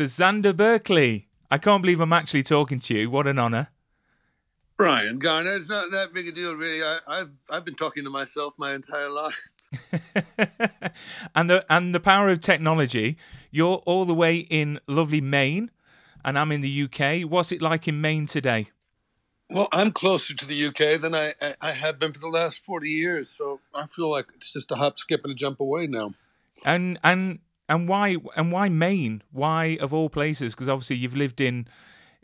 So Xander Berkeley, I can't believe I'm actually talking to you. What an honor. Brian Garner, it's not that big a deal, really. I, I've I've been talking to myself my entire life. and the and the power of technology. You're all the way in lovely Maine, and I'm in the UK. What's it like in Maine today? Well, I'm closer to the UK than I, I, I have been for the last forty years, so I feel like it's just a hop, skip, and a jump away now. And and and why and why Maine? Why of all places? Because obviously you've lived in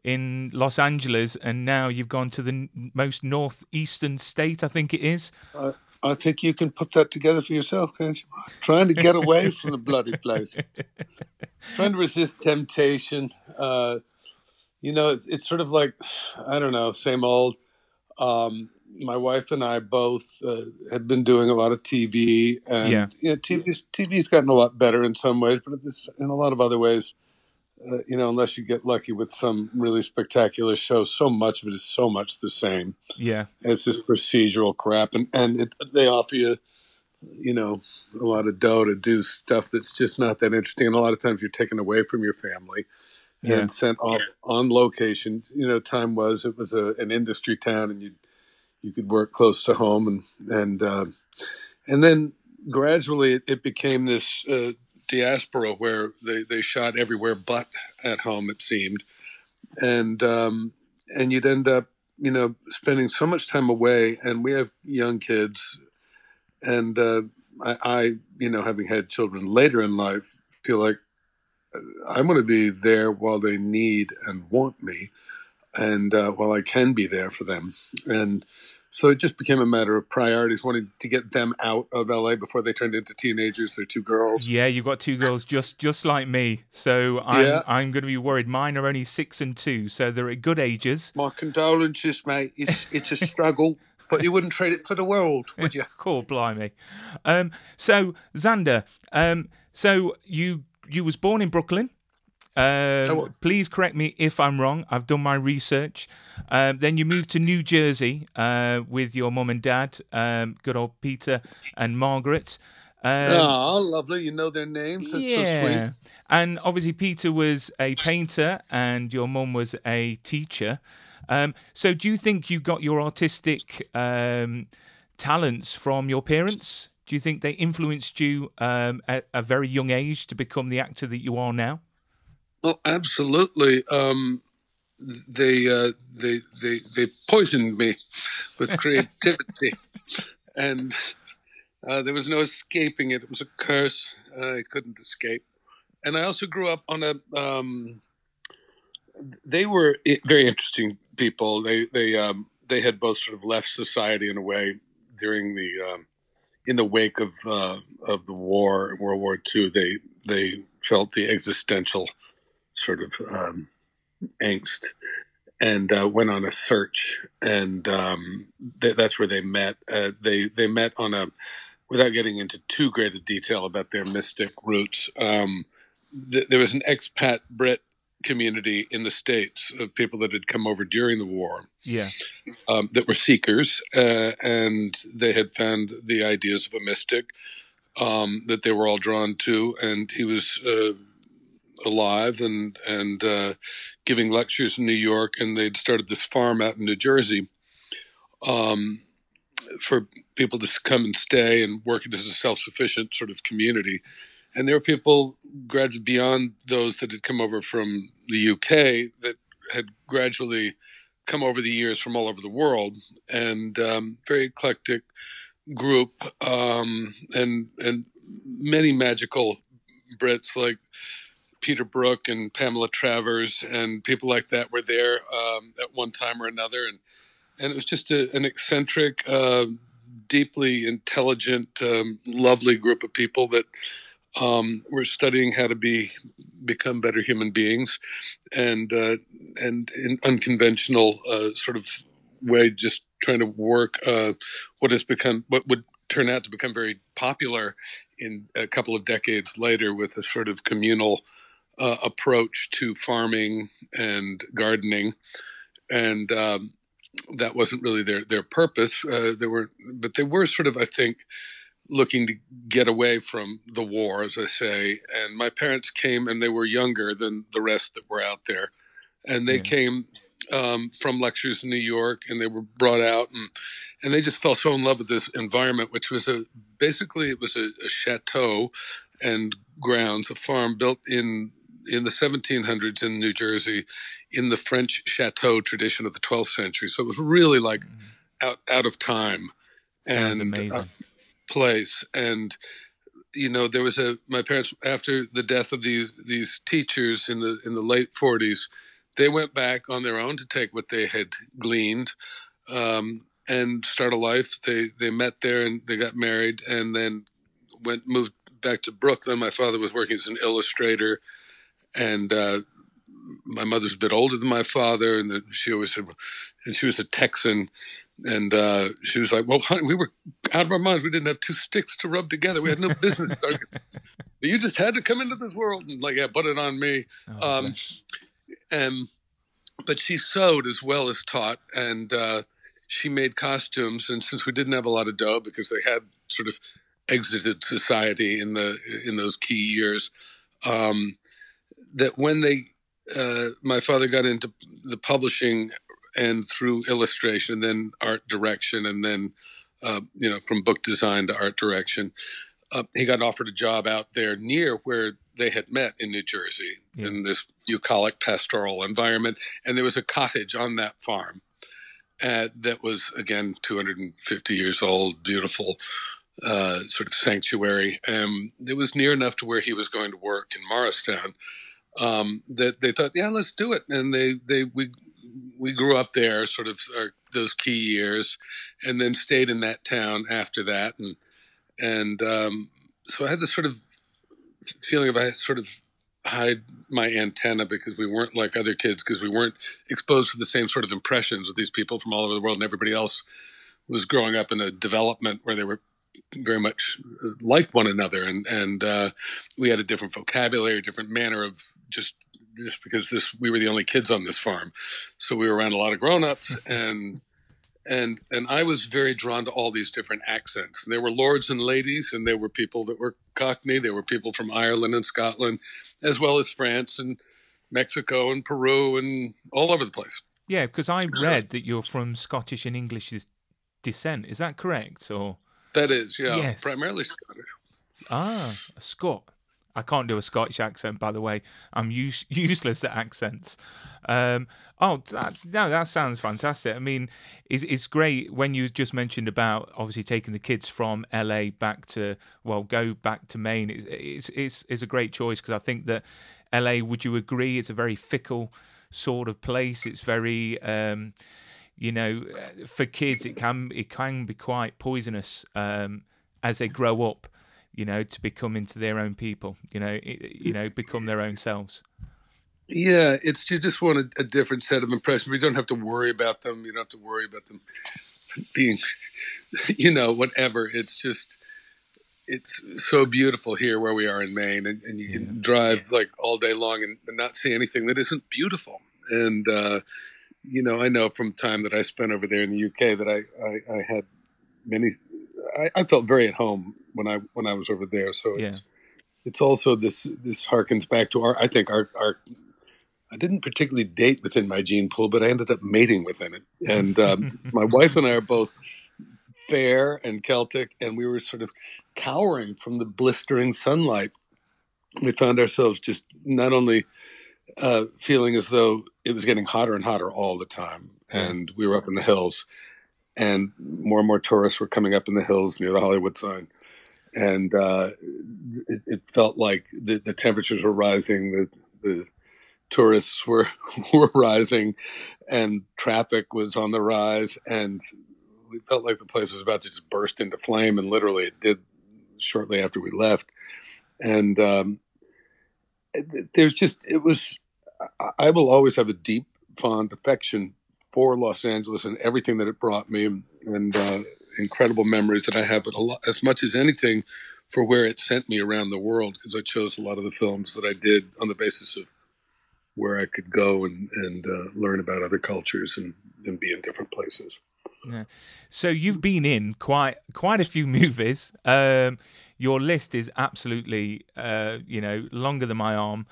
in Los Angeles, and now you've gone to the n- most northeastern state, I think it is. I, I think you can put that together for yourself, can't you? Trying to get away from the bloody place, trying to resist temptation. Uh, you know, it's, it's sort of like I don't know, same old. Um, my wife and I both uh, had been doing a lot of TV, and Yeah. you know, TV's TV's gotten a lot better in some ways, but this, in a lot of other ways, uh, you know, unless you get lucky with some really spectacular show, so much of it is so much the same. Yeah, It's this procedural crap, and and it, they offer you, you know, a lot of dough to do stuff that's just not that interesting. And a lot of times you're taken away from your family Yeah. and sent off on location. You know, time was it was a, an industry town, and you you could work close to home, and and uh, and then gradually it, it became this uh, diaspora where they, they shot everywhere but at home. It seemed, and um, and you'd end up you know spending so much time away. And we have young kids, and uh, I, I you know having had children later in life feel like I want to be there while they need and want me, and uh, while I can be there for them. And so it just became a matter of priorities, wanting to get them out of LA before they turned into teenagers. They're two girls. yeah. You've got two girls just just like me, so I'm Yeah. I'm going to be worried. Mine are only six and two, so they're at good ages. My condolences, mate. It's it's a struggle, but you wouldn't trade it for the world, would you? Cool, blimey. Um, so Xander, um, so you you was born in Brooklyn. Wa- please correct me if I'm wrong. I've done my research. Um, then you moved to New Jersey uh, with your mum and dad, um, good old Peter and Margaret. Um, oh, lovely. You know their names. That's so sweet. And obviously, Peter was a painter and your mum was a teacher. Um, so, do you think you got your artistic um, talents from your parents? Do you think they influenced you um, at a very young age to become the actor that you are now? Well, absolutely. Um, they uh, they they they poisoned me with creativity, and uh, there was no escaping it. It was a curse. I couldn't escape. And I also grew up on a. Um, they were very interesting people. They they um, they had both sort of left society in a way during the um, in the wake of uh, of the war, World War II. They they felt the existential sort of um, angst and uh, went on a search and um, th- that's where they met uh, they they met on a without getting into too great a detail about their mystic roots um, th- there was an expat brit community in the states of people that had come over during the war Yeah. um, that were seekers, uh, and they had found the ideas of a mystic um, that they were all drawn to, and he was uh, alive and and uh, giving lectures in New York, and they'd started this farm out in New Jersey um, for people to come and stay and work as a self-sufficient sort of community. And there were people gradually beyond those that had come over from the UK that had gradually come over the years from all over the world, and um, very eclectic group, um, and and many magical Brits like Peter Brook and Pamela Travers and people like that were there um, at one time or another, and and it was just a, an eccentric, uh, deeply intelligent, um, lovely group of people that um, were studying how to be become better human beings, and uh, and in unconventional uh, sort of way, just trying to work uh, what has become what would turn out to become very popular in a couple of decades later with a sort of communal uh, approach to farming and gardening, and um, that wasn't really their their purpose. Uh, they were, but they were sort of, I think, looking to get away from the war, as I say. And my parents came, and they were younger than the rest that were out there, and they yeah. came um, from lectures in New York, and they were brought out, and and they just fell so in love with this environment, which was a basically it was a, a chateau and grounds, a farm built in in the 1700s in New Jersey, in the French chateau tradition of the 12th century. So it was really like mm-hmm. out out of time Sounds and amazing. Uh, place. And you know, there was a my parents after the death of these these teachers in the in the late 40s, they went back on their own to take what they had gleaned. Um, and start a life. They they met there and they got married and then went moved back to Brooklyn. My father was working as an illustrator and uh, my mother's a bit older than my father, and the, she always said, and she was a Texan, and uh, she was like, "Well, honey, we were out of our minds. We didn't have two sticks to rub together. We had no business. you just had to come into this world and like, yeah, put it on me." Oh, um, and but she sewed as well as taught, and uh, she made costumes. And since we didn't have a lot of dough because they had sort of exited society in the in those key years. Um, that when they uh, my father got into the publishing and through illustration, and then art direction, and then uh, you know from book design to art direction. Uh, he got offered a job out there near where they had met in New Jersey yeah. in this bucolic pastoral environment, and there was a cottage on that farm uh, that was again 250 years old, beautiful. Uh, sort of sanctuary. Um, it was near enough to where he was going to work in Morristown, um, that they thought, yeah, let's do it. And they, they, we, we grew up there, sort of our, those key years, and then stayed in that town after that. And, and um, so I had this sort of feeling of I sort of hide my antenna because we weren't like other kids because we weren't exposed to the same sort of impressions with these people from all over the world and everybody else was growing up in a development where they were very much like one another and and uh, we had a different vocabulary different manner of just just because this we were the only kids on this farm, so we were around a lot of grown-ups and and and I was very drawn to all these different accents. And there were lords and ladies, and there were people that were Cockney. There were people from Ireland and Scotland, as well as France and Mexico and Peru and all over the place. Yeah, because I read that you're from Scottish and English descent. Is that correct? Or that is, yeah, yes. primarily Scottish. Ah, a Scot. I can't do a Scottish accent, by the way. I'm use, useless at accents. Um, oh, that, no, that sounds fantastic. I mean, it's, it's great when you just mentioned about obviously taking the kids from LA back to well, go back to Maine. It's it's it's, it's a great choice because I think that LA. Would you agree? It's a very fickle sort of place. It's very um, you know, for kids, it can it can be quite poisonous um, as they grow up you know, to become into their own people, you know, you know, become their own selves. Yeah, it's you just want a, a different set of impressions. We don't have to worry about them. You don't have to worry about them being, you know, whatever. It's just, it's so beautiful here where we are in Maine, and, and you can yeah. drive like all day long and, and, not see anything that isn't beautiful. And uh, you know, I know from time that I spent over there in the UK that I, I, I had many I, I, felt very at home when I when I was over there. So yeah. it's it's also this this harkens back to our I think our our I didn't particularly date within my gene pool, but I ended up mating within it. And um, my wife and I are both fair and Celtic, and we were sort of cowering from the blistering sunlight. We found ourselves just not only uh, feeling as though it was getting hotter and hotter all the time, and we were up in the hills and more and more tourists were coming up in the hills near the Hollywood sign, and uh, it, it, felt like the, the, temperatures were rising, the, the tourists were were rising, and traffic was on the rise, and we felt like the place was about to just burst into flame, and literally it did shortly after we left. and um, there's just it was. I will always have a deep, fond affection for Los Angeles and everything that it brought me, and uh, incredible memories that I have. But lot, as much as anything, for where it sent me around the world, because I chose a lot of the films that I did on the basis of where I could go and and uh, learn about other cultures and, and be in different places. Yeah. So you've been in quite quite a few movies. Um, your list is absolutely, uh, you know, longer than my arm.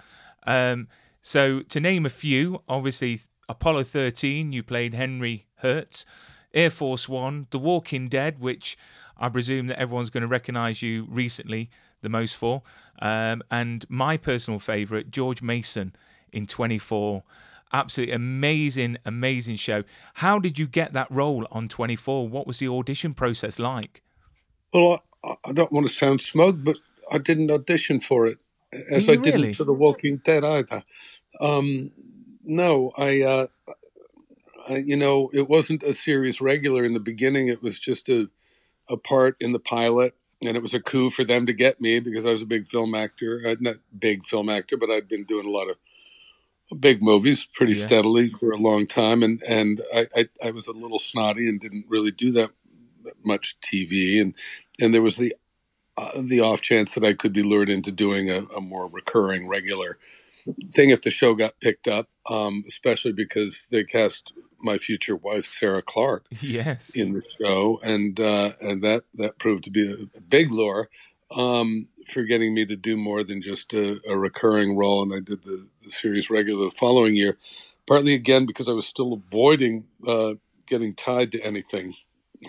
Um, so to name a few, obviously Apollo 13, you played Henry Hertz. Air Force One, The Walking Dead, which I presume that everyone's going to recognise you recently the most for, um, and my personal favourite, George Mason in 24 absolutely amazing, amazing show. How did you get that role on 24? What was the audition process like? Well, I, I don't want to sound smug, but I didn't audition for it, as Did I you didn't for The Walking Dead either. Um, no, I, uh, I, you know, it wasn't a series regular in the beginning. It was just a, a part in the pilot. And it was a coup for them to get me because I was a big film actor. Uh, not big film actor, but I'd been doing a lot of big movies pretty Yeah. steadily for a long time, and and I, I I was a little snotty and didn't really do that much TV, and and there was the uh, the off chance that I could be lured into doing a, a more recurring, regular thing if the show got picked up, um, especially because they cast my future wife Sarah Clarke Yes. in the show, and uh, and that that proved to be a, big lure um, for getting me to do more than just a, a recurring role. And I did the, the series regular the following year, partly again because I was still avoiding uh, getting tied to anything.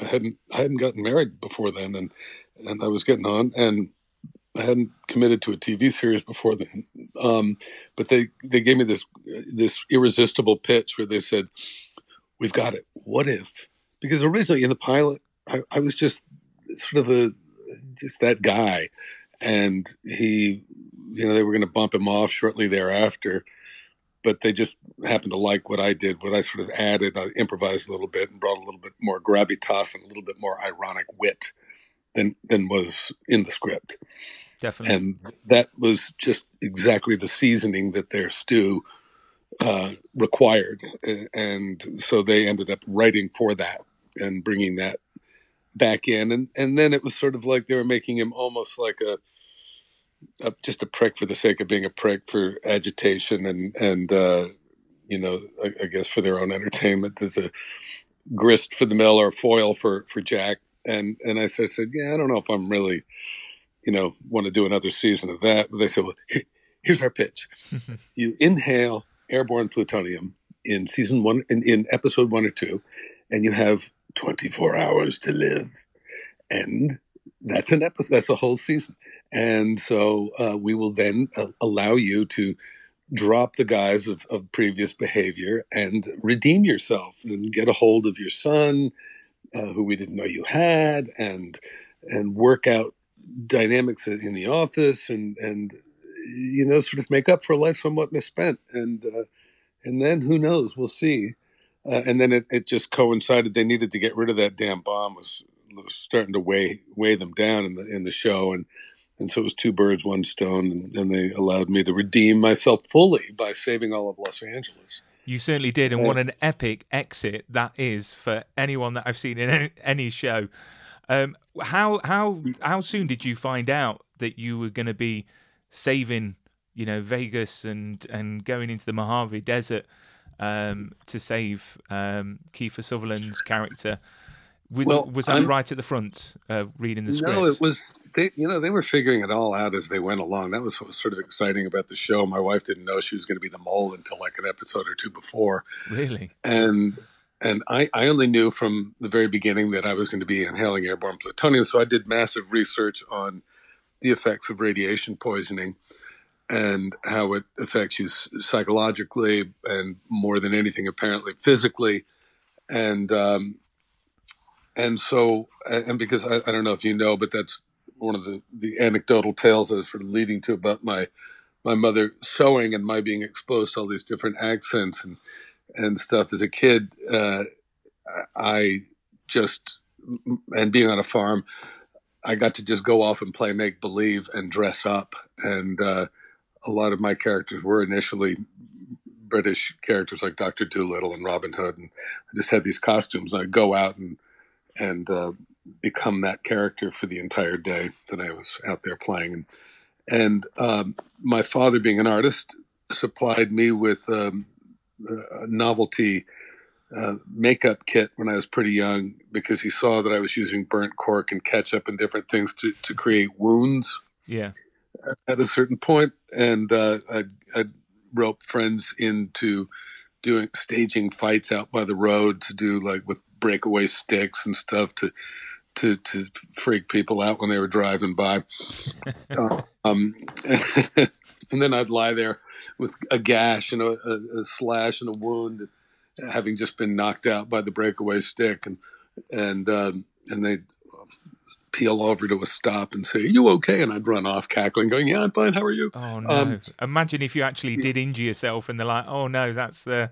I hadn't I hadn't gotten married before then, and and I was getting on, and I hadn't committed to a TV series before then. Um, but they they gave me this this irresistible pitch where they said, "We've got it. What if?" Because originally in the pilot, I, I was just sort of a just that guy, and he, you know, they were going to bump him off shortly thereafter. But they just happened to like what I did, what I sort of added. I improvised a little bit and brought a little bit more gravitas and a little bit more ironic wit than than was in the script Definitely. and that was just exactly the seasoning that their stew uh, required, and so they ended up writing for that and bringing that back in, and and then it was sort of like they were making him almost like a, a just a prick for the sake of being a prick for agitation and and uh, you know I, I guess for their own entertainment. There's a grist for the mill or foil for for Jack, and and I said, I said yeah, I don't know if I'm really you know, want to do another season of that. They said, well, here's our pitch. you inhale airborne plutonium in season one, in, in episode one or two, and you have 24 hours to live. And that's an episode, that's a whole season. And so uh, we will then uh, allow you to drop the guise of, of previous behavior and redeem yourself and get a hold of your son, uh, who we didn't know you had, and and work out dynamics in the office and and you know sort of make up for a life somewhat misspent. And uh, and then who knows? We'll see. Uh, and then it, it just coincided they needed to get rid of that damn bomb was, was starting to weigh weigh them down in the in the show. And and so it was two birds one stone. And, and they allowed me to redeem myself fully by saving all of Los Angeles. You certainly did, and what an epic exit that is for anyone that I've seen in any, any show. Um, how how how soon did you find out that you were going to be saving, you know, Vegas and and going into the Mojave Desert um, to save um, Kiefer Sutherland's character? Was, Well, was that I'm- right at the front, uh, reading the script? No, it was they. You know, they were figuring it all out as they went along. That was what was sort of exciting about the show. My wife didn't know she was going to be the mole until like an episode or two before, really. and and I, I only knew from the very beginning that I was going to be inhaling airborne plutonium. So I did massive research on the effects of radiation poisoning and how it affects you psychologically and more than anything, apparently physically, and um, and so and because I, I don't know if you know, but that's one of the the anecdotal tales I was sort of leading to about my my mother sewing and my being exposed to all these different accents and and stuff as a kid. Uh, I just and being on a farm, I got to just go off and play make believe and dress up. And uh, a lot of my characters were initially British characters like Doctor Dolittle and Robin Hood, and I just had these costumes. And I'd go out and and uh, become that character for the entire day that I was out there playing. And, and um, my father, being an artist, supplied me with um, novelty uh, makeup kit when I was pretty young because he saw that I was using burnt cork and ketchup and different things to, to create wounds. Yeah. At a certain point, and uh, I, I roped friends into doing staging fights out by the road to do like with breakaway sticks and stuff to to to freak people out when they were driving by. um, and then I'd lie there with a gash and a, a, a, slash and a wound, having just been knocked out by the breakaway stick, and and um, and they'd peel over to a stop and say, "Are you okay?" And I'd run off cackling, going, "Yeah, I'm fine. How are you?" Oh no! Um, Imagine if you actually did injure yourself, and they're like, "Oh no, that's uh,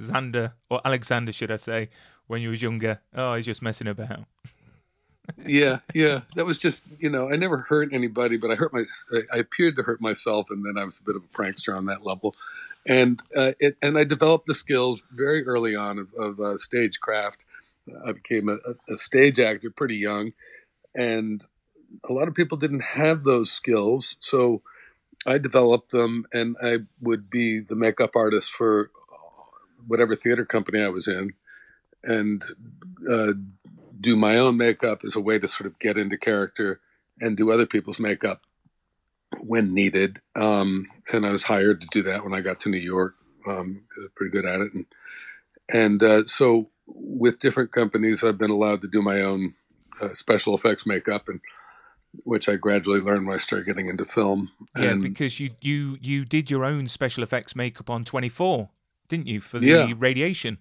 Xander or Alexander, should I say?" When you was younger, oh, he's just messing about. yeah, yeah. That was just you know I never hurt anybody, but I hurt my I appeared to hurt myself, and then I was a bit of a prankster on that level, and uh, it and I developed the skills very early on of, of uh, stagecraft. I became a, a, stage actor pretty young, and a lot of people didn't have those skills, so I developed them, and I would be the makeup artist for whatever theater company I was in, and uh, do my own makeup as a way to sort of get into character and do other people's makeup when needed. Um, and I was hired to do that when I got to New York. Um, pretty good at it, and and uh, so with different companies, I've been allowed to do my own uh, special effects makeup, and which I gradually learned when I started getting into film. Yeah, and, because you you you did your own special effects makeup on Twenty Four, didn't you, for the yeah. radiation?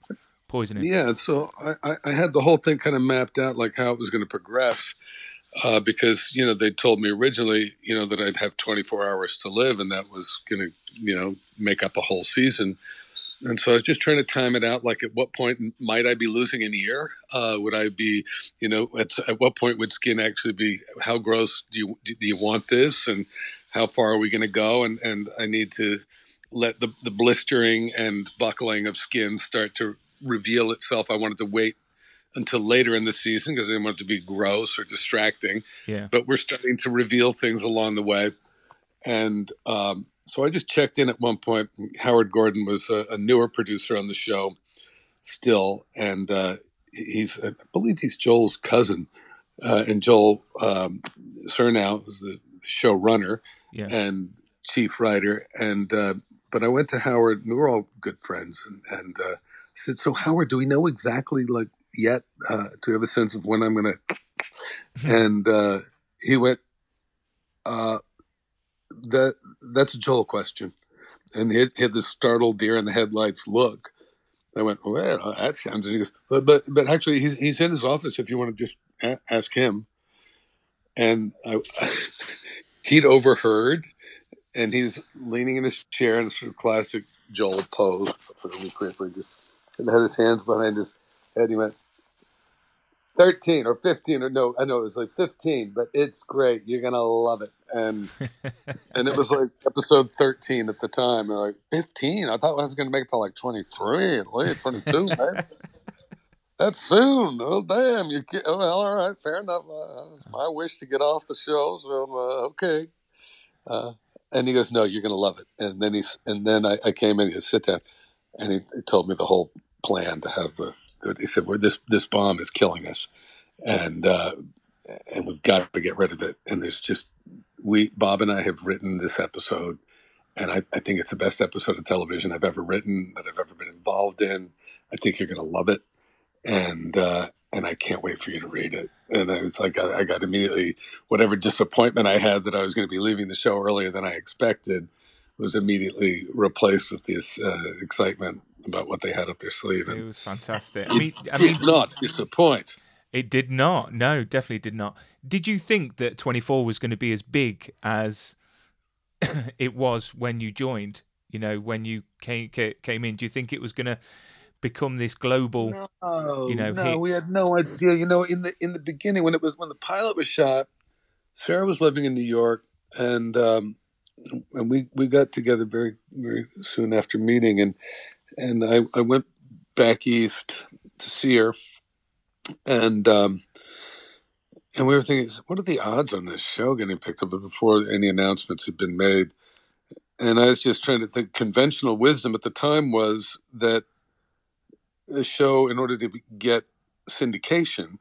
Poisoning. Yeah, so I, I had the whole thing kind of mapped out, like how it was going to progress, uh, because you know they told me originally, you know, that I'd have 24 hours to live, and that was going to, you know, make up a whole season. And so I was just trying to time it out. Like, at what point might I be losing an ear? Uh, would I be, you know, at, at what point would skin actually be? How gross do you do you want this? And how far are we going to go? And and I need to let the, the blistering and buckling of skin start to reveal itself. I wanted to wait until later in the season because I didn't want it to be gross or distracting. Yeah. But we're starting to reveal things along the way. And um, so I just checked in at one point. Howard Gordon was a, a newer producer on the show still. And uh, he's, I believe he's Joel's cousin. Uh, and Joel um, Surnow is the showrunner yeah. and chief writer. And, uh, but I went to Howard, and we were all good friends. And, and uh, said, "So Howard, do we know exactly like yet uh, to have a sense of when I'm going to?" and uh, he went, uh, "That that's a Joel question," and he had this startled deer in the headlights look. I went, "Well, that sounds." And he goes, "But but but actually, he's he's in his office. If you want to just a- ask him." And I, he'd overheard, and he's leaning in his chair in a sort of classic Joel pose, really quickly, just and had his hands behind his head. He went, 13 or 15 or no, I know it was like 15, but it's great. You're to love it. And, and it was like episode 13 at the time. And like 15, I thought I was to make it to like 23, late 22, man. That's soon. Oh, damn. You get, oh, well, all right. Fair enough. Uh, my wish to get off the show. So, uh, okay. Uh, and he goes, no, you're to love it. And then he's, and then I, I came in, he goes, sit down. And he, he told me the whole plan to have a good. He said, "Well, this this bomb is killing us, and uh, and we've got to get rid of it." And there's just we Bob and I have written this episode, and I, I think it's the best episode of television I've ever written that I've ever been involved in. I think you're going to love it, and uh, and I can't wait for you to read it. And I was like, I, I got immediately whatever disappointment I had that I was going to be leaving the show earlier than I expected was immediately replaced with this uh, excitement about what they had up their sleeve. And it was fantastic. I mean, I did not disappoint. It did not. No, definitely did not. Did you think that 24 was going to be as big as it was when you joined? You know, when you came came in, do you think it was going to become this global? No, you know, no, hits? we had no idea. You know, in the in the beginning when it was when the pilot was shot, Sarah was living in New York, and um, and we we got together very very soon after meeting, and and I I went back east to see her, and um, and we were thinking, what are the odds on this show getting picked up before any announcements had been made? And I was just trying to think. Conventional wisdom at the time was that a show, in order to get syndication,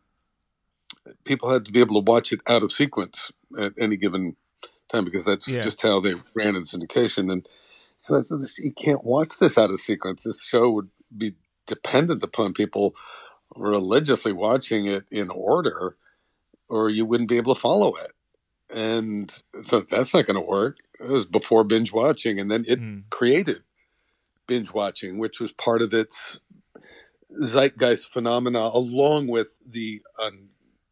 people had to be able to watch it out of sequence at any given time because that's Yeah. just how they ran in syndication. And so I said, you can't watch this out of sequence. This show would be dependent upon people religiously watching it in order, or you wouldn't be able to follow it. And so that's not going to work. It was before binge watching, and then it Mm. created binge watching, which was part of its zeitgeist phenomena, along with the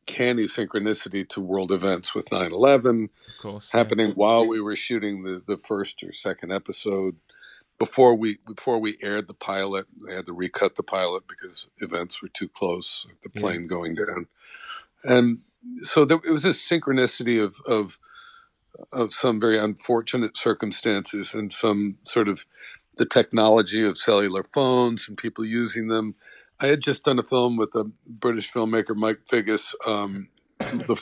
uncanny synchronicity to world events with 9 11 Of course. yeah. happening while we were shooting the, the first or second episode. Before we before we aired the pilot, they had to recut the pilot because events were too close, the Yeah. plane going down, and so there, it was this synchronicity of of of some very unfortunate circumstances and some sort of the technology of cellular phones and people using them. I had just done a film with a British filmmaker, Mike Figgis, um, the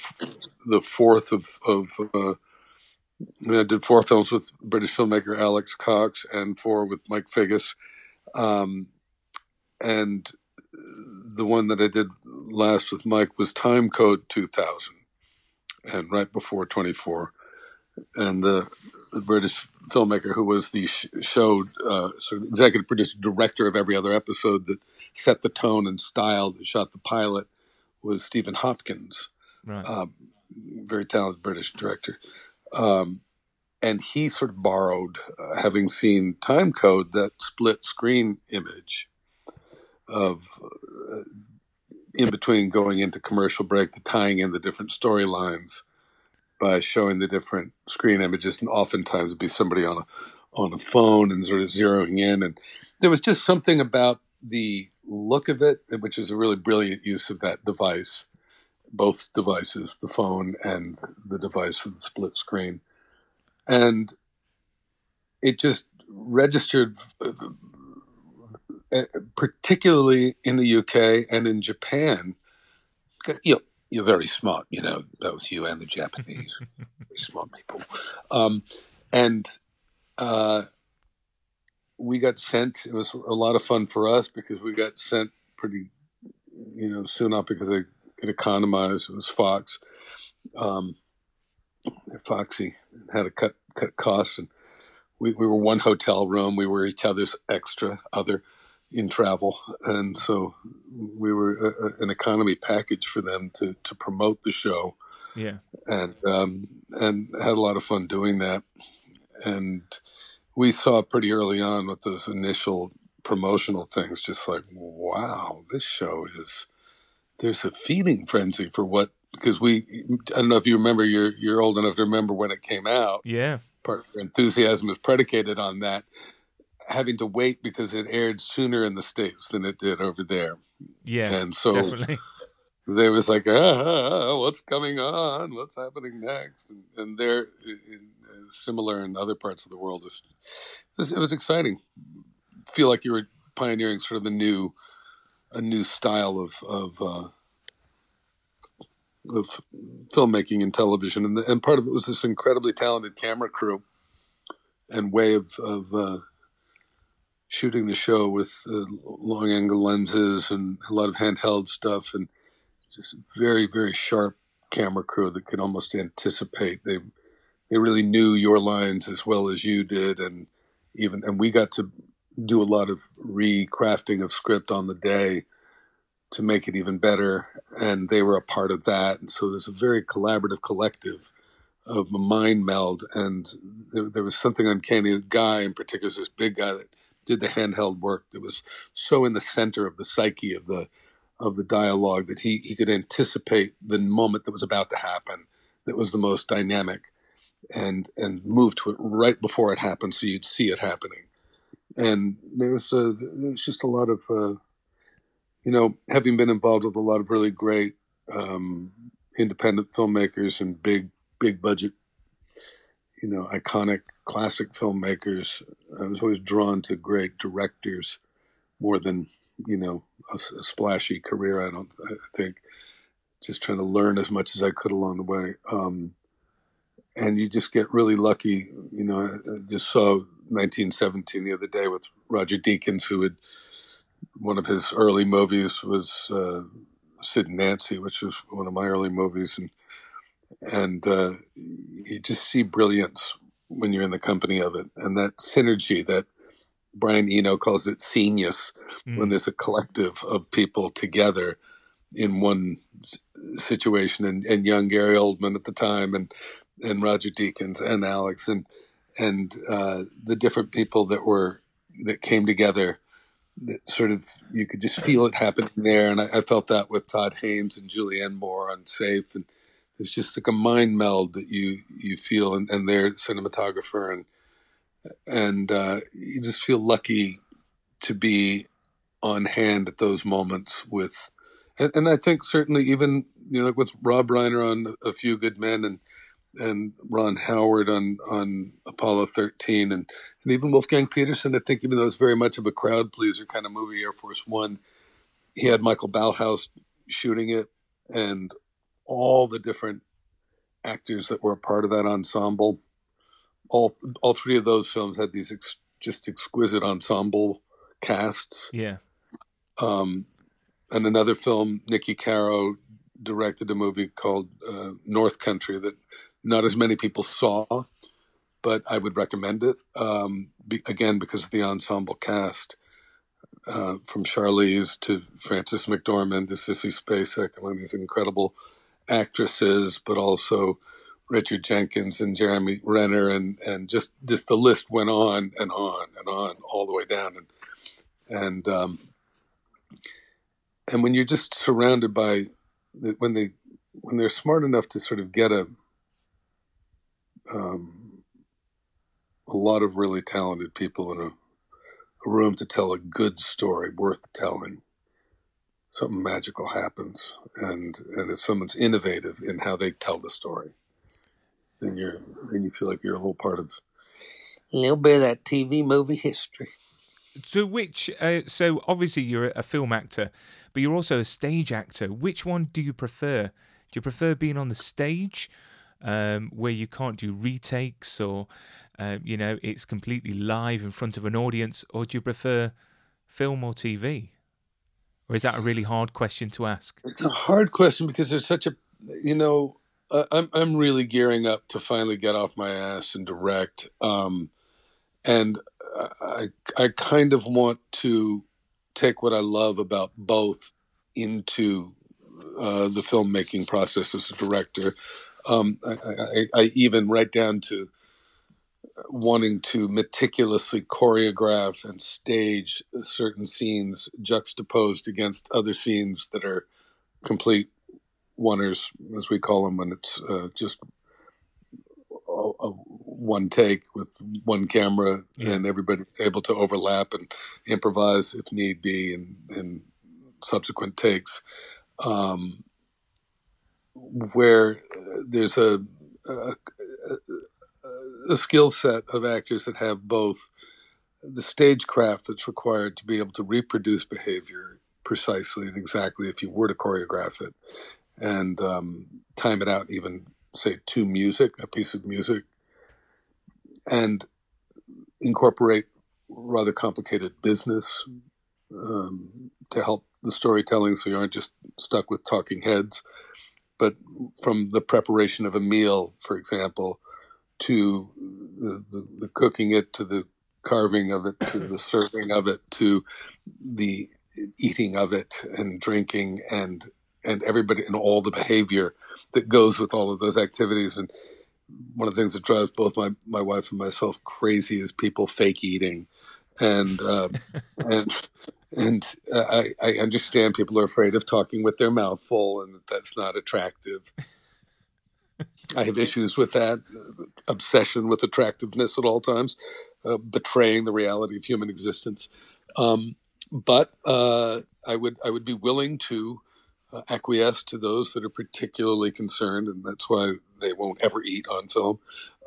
the fourth of of uh, I did four films with British filmmaker Alex Cox and four with Mike Figgis, um, and the one that I did last with Mike was Time Code 2000, and right before 24, and the British filmmaker who was the sh- show uh, sort of executive producer director of every other episode that set the tone and style that shot the pilot was Stephen Hopkins Right. um, very talented British director. Um, and he sort of borrowed, uh, having seen Time Code, that split screen image of uh, in between going into commercial break, the tying in the different storylines by showing the different screen images, and oftentimes it'd be somebody on a on a phone and sort of zeroing in, and there was just something about the look of it, which is a really brilliant use of that device both devices, the phone and the device with the split screen. And it just registered, uh, particularly in the UK and in Japan. You're, you're very smart, you know, both you and the Japanese, very smart people. Um, and uh, we got sent, it was a lot of fun for us because we got sent pretty, you know, soon up because they could economize. It was Fox. Um, Foxy had to cut cut costs, and we, we were one hotel room. We were each other's extra other in travel, and so we were a, a, an economy package for them to to promote the show, Yeah. and um, and had a lot of fun doing that. And we saw pretty early on with those initial promotional things, just like wow, this show is there's a feeding frenzy for what because we I don't know if you remember you're you're old enough to remember when it came out. Yeah. Part of your enthusiasm is predicated on that having to wait because it aired sooner in the states than it did over there, Yeah. and so Definitely. there was like, ah, what's coming on? What's happening next? And, and there, similar in other parts of the world, it was, it was exciting. Feel like you were pioneering sort of a new, a new style of of uh, of filmmaking and television, and and part of it was this incredibly talented camera crew and way of of uh, shooting the show with uh, long angle lenses and a lot of handheld stuff and just very very sharp camera crew that could almost anticipate. They they really knew your lines as well as you did and even and we got to do a lot of recrafting of script on the day to make it even better and they were a part of that. And so there's a very collaborative collective of a mind meld and there, there was something uncanny. A guy in particular this big guy that did the handheld work that was so in the center of the psyche of the of the dialogue that he he could anticipate the moment that was about to happen that was the most dynamic and and move to it right before it happened so you'd see it happening. And there was a, there was just a lot of uh, you know having been involved with a lot of really great um, independent filmmakers and big big budget, you know, iconic classic filmmakers. I was always drawn to great directors more than you know a, a splashy career. I don't. I think just trying to learn as much as I could along the way. Um, and you just get really lucky. You know, I just saw 1917 the other day with Roger Deakins, who had one of his early movies was uh, Sid and Nancy, which was one of my early movies, and and uh, you just see brilliance when you're in the company of it, and that synergy that Brian Eno calls it genius, mm. when there's a collective of people together in one situation, and, and young Gary Oldman at the time, and and Roger Deakins and Alex, and and uh, the different people that were that came together that sort of you could just feel it happening there. And I, I, felt that with Todd Haynes and Julianne Moore on Safe, and it's just like a mind meld that you you feel, and, and their cinematographer, and and uh, you just feel lucky to be on hand at those moments with, and, and I think certainly even you know with Rob Reiner on A Few Good Men and and Ron Howard on on Apollo 13, and and even Wolfgang Petersen. I think even though it's very much of a crowd pleaser kind of movie, Air Force One, he had Michael Ballhaus shooting it, and all the different actors that were a part of that ensemble. All all three of those films had these ex, just exquisite ensemble casts. Yeah. Um, and another film, Niki Caro directed a movie called uh, North Country that not as many people saw, but I would recommend it. Um, be, again, because of the ensemble cast, uh, from Charlize to Frances McDormand to Sissy Spacek, among these incredible actresses, but also Richard Jenkins and Jeremy Renner, and and just just the list went on and on and on all the way down, and and um, and when you're just surrounded by when they when they're smart enough to sort of get a um, a lot of really talented people in a, a room to tell a good story worth telling, something magical happens. And and if someone's innovative in how they tell the story, then you're then you feel like you're a little part of a little bit of that TV movie history. So which uh, so obviously you're a film actor, but you're also a stage actor. Which one do you prefer? Do you prefer being on the stage um, where you can't do retakes or uh, you know it's completely live in front of an audience, or do you prefer film or TV? Or is that a really hard question to ask? It's a hard question because there's such a you know uh, I'm I'm really gearing up to finally get off my ass and direct, um, and I I kind of want to take what I love about both into uh, the filmmaking process as a director. Um, I, I, I, even right down to wanting to meticulously choreograph and stage certain scenes juxtaposed against other scenes that are complete oneers, as we call them, when it's uh, just a, a one take with one camera, yeah. and everybody's able to overlap and improvise if need be, in, in subsequent takes. Um, where there's a, a, a skill set of actors that have both the stagecraft that's required to be able to reproduce behavior precisely and exactly if you were to choreograph it and um, time it out even say to music a piece of music and incorporate rather complicated business um, to help the storytelling so you aren't just stuck with talking heads. But from the preparation of a meal, for example, to the, the, the cooking it, to the carving of it, to the serving of it, to the eating of it and drinking and and everybody and all the behavior that goes with all of those activities and one of the things that drives both my, my wife and myself crazy is people fake eating and uh, and and uh, I, I understand people are afraid of talking with their mouth full, and that's not attractive. I have issues with that obsession with attractiveness at all times, uh, betraying the reality of human existence. Um, but uh, I would I would be willing to uh, acquiesce to those that are particularly concerned, and that's why they won't ever eat on film.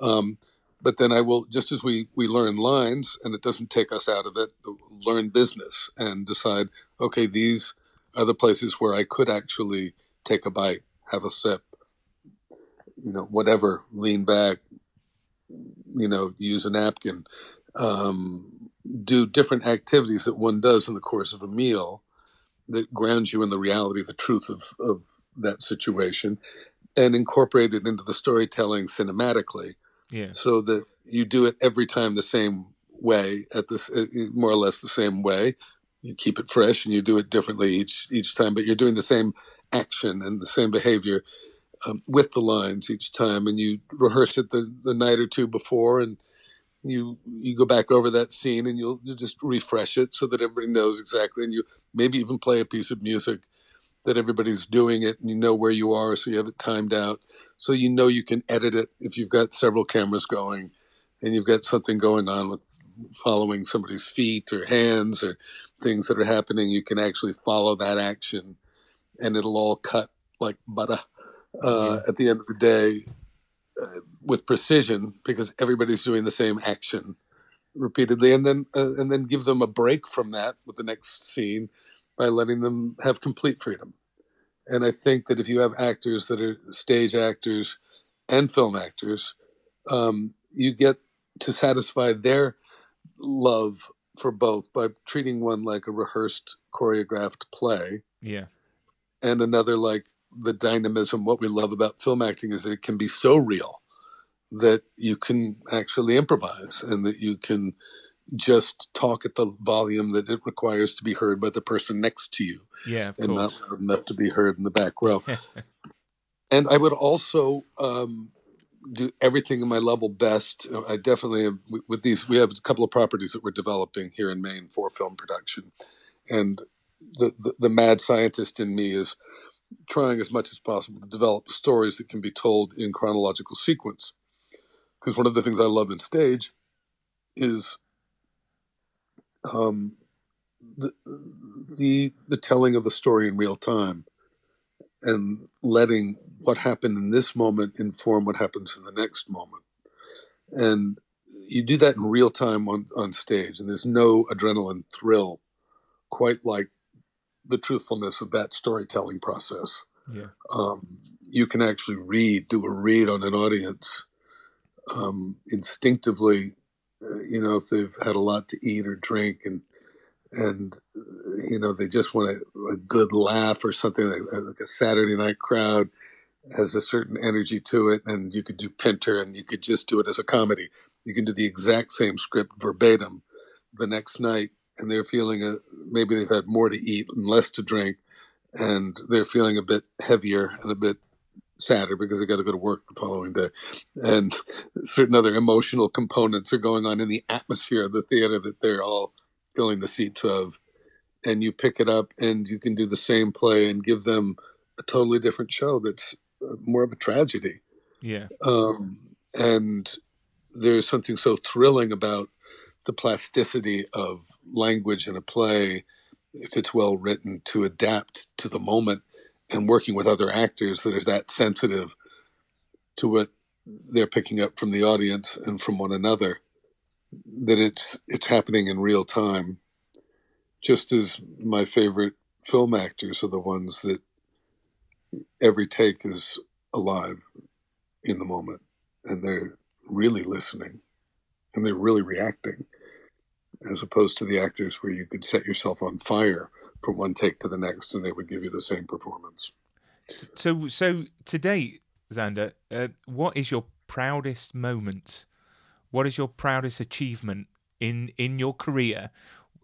Um, but then I will, just as we we learn lines, and it doesn't take us out of it, learn business and decide, okay, these are the places where I could actually take a bite, have a sip, you know, whatever, lean back, you know, use a napkin, um, do different activities that one does in the course of a meal that grounds you in the reality, the truth of, of that situation, and incorporate it into the storytelling cinematically. Yeah. So that you do it every time the same way, at this uh, more or less the same way. You keep it fresh and you do it differently each each time, but you're doing the same action and the same behavior um, with the lines each time, and you rehearse it the, the night or two before, and you you go back over that scene and you'll, you'll just refresh it so that everybody knows exactly, and you maybe even play a piece of music that everybody's doing it, and you know where you are, so you have it timed out, so you know you can edit it if you've got several cameras going, and you've got something going on with following somebody's feet or hands or things that are happening. You can actually follow that action, and it'll all cut like butter uh, at the end of the day uh, with precision because everybody's doing the same action repeatedly, and then uh, and then give them a break from that with the next scene by letting them have complete freedom. And I think that if you have actors that are stage actors and film actors, um, you get to satisfy their love for both by treating one like a rehearsed, choreographed play. Yeah. And another like the dynamism. What we love about film acting is that it can be so real that you can actually improvise and that you can just talk at the volume that it requires to be heard by the person next to you. Yeah, and course. not enough to be heard in the back row. and I would also um, do everything in my level best. I definitely have, with these. We have a couple of properties that we're developing here in Maine for film production, and the, the, the mad scientist in me is trying as much as possible to develop stories that can be told in chronological sequence. Because one of the things I love in stage is um, the, the the telling of a story in real time and letting what happened in this moment inform what happens in the next moment. And you do that in real time on, on stage, and there's no adrenaline thrill quite like the truthfulness of that storytelling process. Yeah. Um, you can actually read, do a read on an audience um, instinctively. Uh, you know, if they've had a lot to eat or drink, and and you know they just want a, a good laugh or something like, like, a Saturday night crowd has a certain energy to it, and you could do Pinter, and you could just do it as a comedy. You can do the exact same script verbatim the next night and they're feeling a maybe they've had more to eat and less to drink, and they're feeling a bit heavier and a bit sadder because they got to go to work the following day, and certain other emotional components are going on in the atmosphere of the theater that they're all filling the seats of, and you pick it up and you can do the same play and give them a totally different show that's uh, more of a tragedy. Yeah. Um, and there's something so thrilling about the plasticity of language in a play, if it's well written, to adapt to the moment and working with other actors that are that sensitive to what they're picking up from the audience and from one another that it's it's happening in real time. Just as my favorite film actors are the ones that every take is alive in the moment and they're really listening and they're really reacting, as opposed to the actors where you could set yourself on fire from one take to the next and they would give you the same performance. So, so today, Xander, uh, what is your proudest moment? What is your proudest achievement in in your career?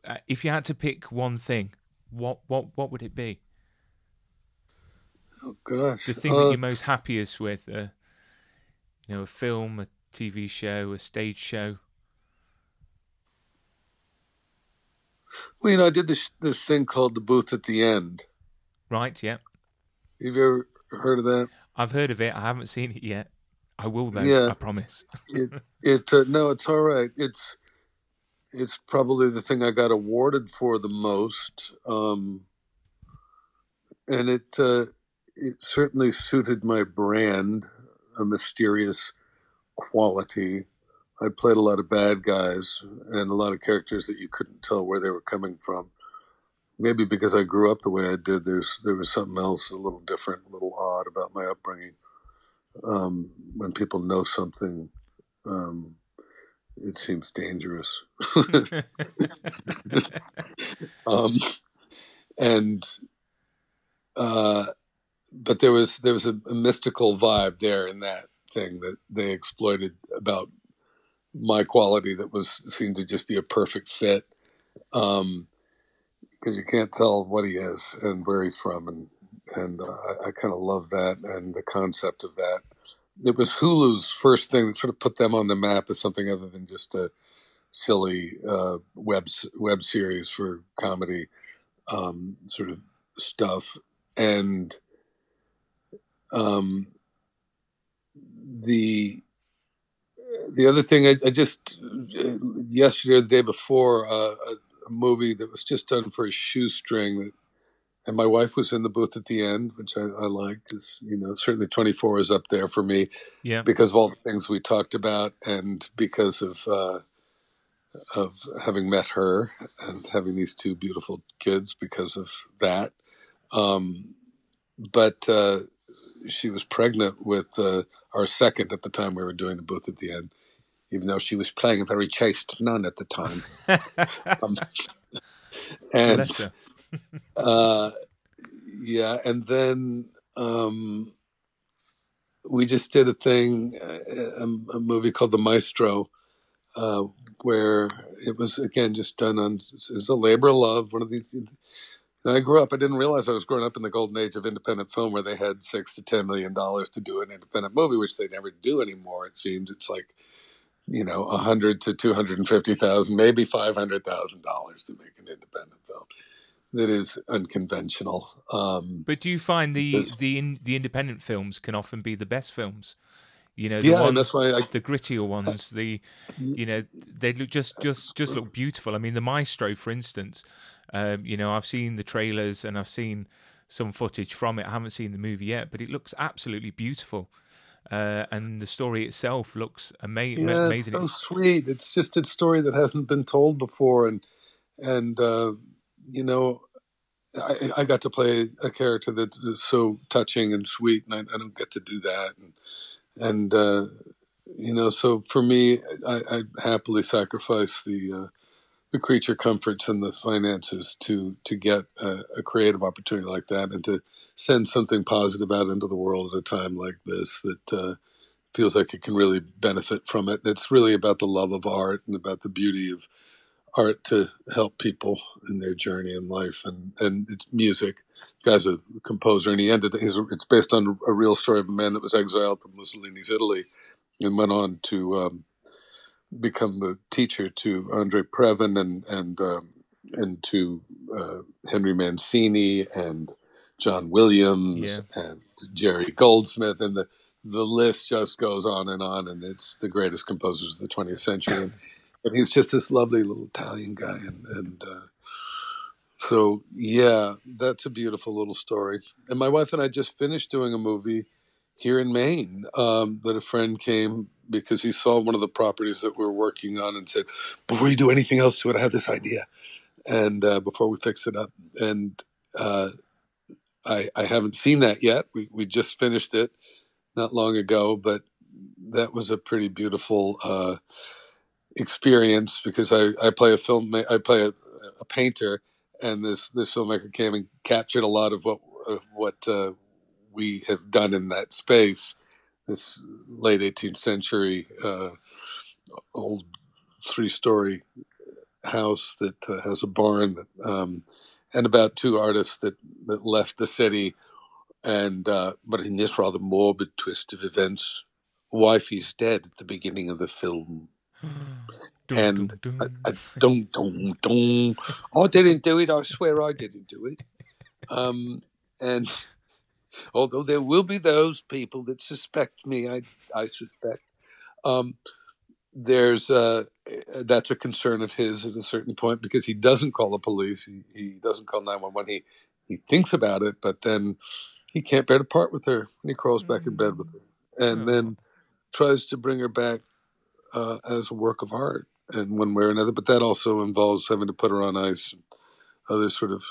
Uh, if you had to pick one thing, what what what would it be? Oh gosh, the thing uh, that you're most happiest with, uh, you know, a film, a TV show, a stage show? Well, you know, I did this this thing called the booth at the end. Right. Yeah. Have you ever heard of that? I've heard of it. I haven't seen it yet. I will though. Yeah. I promise. it it uh, no, it's all right. It's it's probably the thing I got awarded for the most. Um, and it uh, it certainly suited my brand, a mysterious quality. I played a lot of bad guys and a lot of characters that you couldn't tell where they were coming from. Maybe because I grew up the way I did, there's there was something else a little different, a little odd about my upbringing. Um, when people know something, um, it seems dangerous. um, and uh, but there was there was a, a, mystical vibe there in that thing that they exploited about my quality that was seemed to just be a perfect fit um because you can't tell what he is and where he's from and and uh, I, I kind of love that and the concept of that. It was Hulu's first thing that sort of put them on the map as something other than just a silly uh, web web series for comedy um, sort of stuff. And um, the the other thing I, I just uh, yesterday or the day before uh, a, a, movie that was just done for a shoestring that, and my wife was in the booth at the end, which I, I liked. Is you know certainly twenty four is up there for me, yeah, because of all the things we talked about and because of uh, of having met her and having these two beautiful kids because of that. Um, but uh, she was pregnant with uh, our second at the time we were doing the booth at the end, even though she was playing a very chaste nun at the time. um, and uh, yeah, and then um, we just did a thing, a, a movie called The Maestro, uh, where it was again just done on it's a labor of love. One of these I grew up. I didn't realize I was growing up in the golden age of independent film, where they had six to ten million dollars to do an independent movie, which they never do anymore. It seems it's like, you know, a hundred to two hundred and fifty thousand, maybe five hundred thousand dollars to make an independent film. That is unconventional. Um, but do you find the the in, the independent films can often be the best films? You know, the yeah, ones, that's why I, the grittier ones, the you know, they look just just just look beautiful. I mean, the Maestro, for instance um, you know, I've seen the trailers and I've seen some footage from it. I haven't seen the movie yet, but it looks absolutely beautiful. Uh, and the story itself looks ama- yeah, amazing. It's so sweet. It's just a story that hasn't been told before, and and uh, you know, I, I, got to play a character that is so touching and sweet, and I, I don't get to do that. And and uh, you know, so for me, I, I happily sacrifice the uh, the creature comforts and the finances to to get a, a, creative opportunity like that and to send something positive out into the world at a time like this that uh, feels like it can really benefit from it. It's really about the love of art and about the beauty of art to help people in their journey in life and and it's music. The guy's a composer and he ended it's based on a real story of a man that was exiled from Mussolini's Italy and went on to um, become the teacher to Andre Previn and and um, and to uh, Henry Mancini and John Williams yeah. and Jerry Goldsmith and the the list just goes on and on and it's the greatest composers of the 20th century and, and he's just this lovely little Italian guy and and uh, so yeah that's a beautiful little story and my wife and I just finished doing a movie here in Maine um, that a friend came because he saw one of the properties that we are working on and said, "Before you do anything else to it, I have this idea." And uh, before we fix it up, and uh, I, I haven't seen that yet. We we just finished it not long ago, but that was a pretty beautiful uh, experience because I, I play a film I play a, a, painter, and this this filmmaker came and captured a lot of what what uh, we have done in that space this late 18th century uh, old three story house that uh, has a barn um, and about two artists that, that left the city and uh, but in this rather morbid twist of events wifey's dead at the beginning of the film and I, don't, don't. I didn't do it. I swear I didn't do it. Um, and although there will be those people that suspect me, I, I suspect. Um, there's uh, that's a concern of his at a certain point because he doesn't call the police, he, he doesn't call 911. He he thinks about it, but then he can't bear to part with her, and he crawls back in bed with her, and Oh. then tries to bring her back uh, as a work of art in one way or another. But that also involves having to put her on ice and other sort of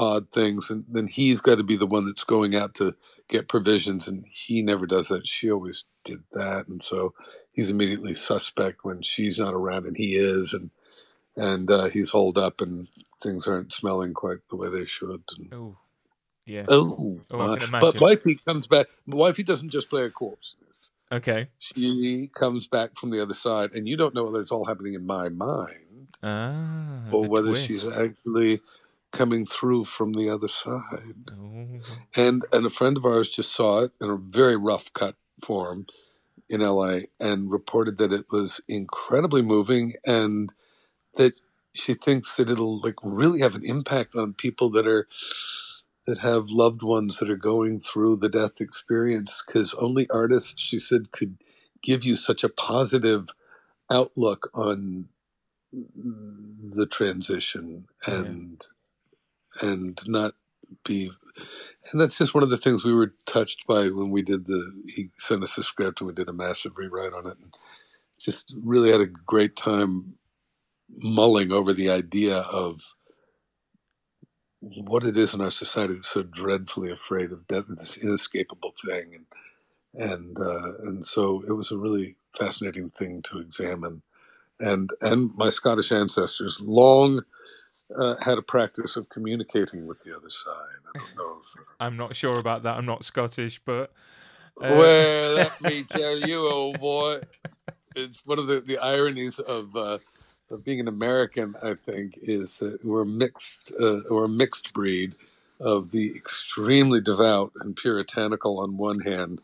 odd things, and then he's got to be the one that's going out to get provisions, and he never does that. She always did that, and so he's immediately suspect when she's not around, and he is, and and uh, he's holed up, and things aren't smelling quite the way they should. And, Oh, yeah. oh, Oh, uh, but wifey comes back. Wifey doesn't just play a corpse. Okay. She comes back from the other side, and you don't know whether it's all happening in my mind Ah. or the whether she's actually coming through from the other side. Oh. And and a friend of ours just saw it in a very rough cut form in LA and reported that it was incredibly moving and that she thinks that it'll like really have an impact on people that are that have loved ones that are going through the death experience because only artists she said could give you such a positive outlook on the transition and and not be and that's just one of the things we were touched by when we did the he sent us a script and we did a massive rewrite on it and just really had a great time mulling over the idea of what it is in our society that's so dreadfully afraid of death this inescapable thing. And and uh, and so it was a really fascinating thing to examine. And and my Scottish ancestors long uh, had a practice of communicating with the other side. I don't know. If, I'm not sure about that. I'm not Scottish, but. uh, well, let me tell you, old boy, it's one of the, the ironies of uh, of being an American. I think is that we're mixed. Uh, we're a mixed breed of the extremely devout and puritanical on one hand,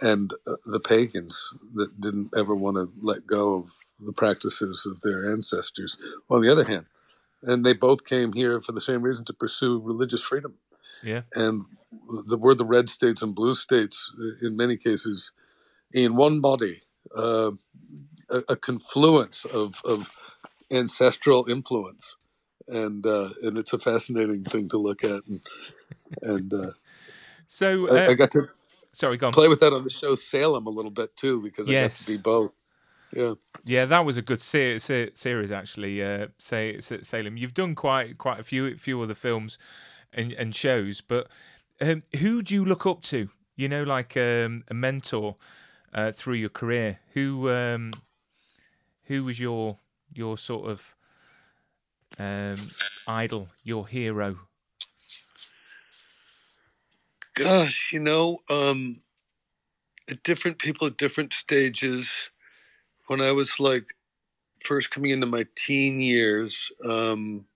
and uh, the pagans that didn't ever want to let go of the practices of their ancestors on the other hand. And they both came here for the same reason to pursue religious freedom. Yeah. And the, we're the red states and blue states, uh, in many cases, in one body, uh, a, a confluence of, of ancestral influence. And uh, and it's a fascinating thing to look at. And, and uh, So. I, Uh, I got to sorry, go on. play with that on the show Salem a little bit too because I got to be both. Yeah. Yeah, that was a good se- se- series actually. Uh, say Sa- Salem, you've done quite quite a few few other films and, and shows, but um, who do you look up to? You know, like um, a mentor uh, through your career. Who um, who was your your sort of um, idol, your hero? Gosh, you know, um, different people at different stages. When I was like first coming into my teen years um,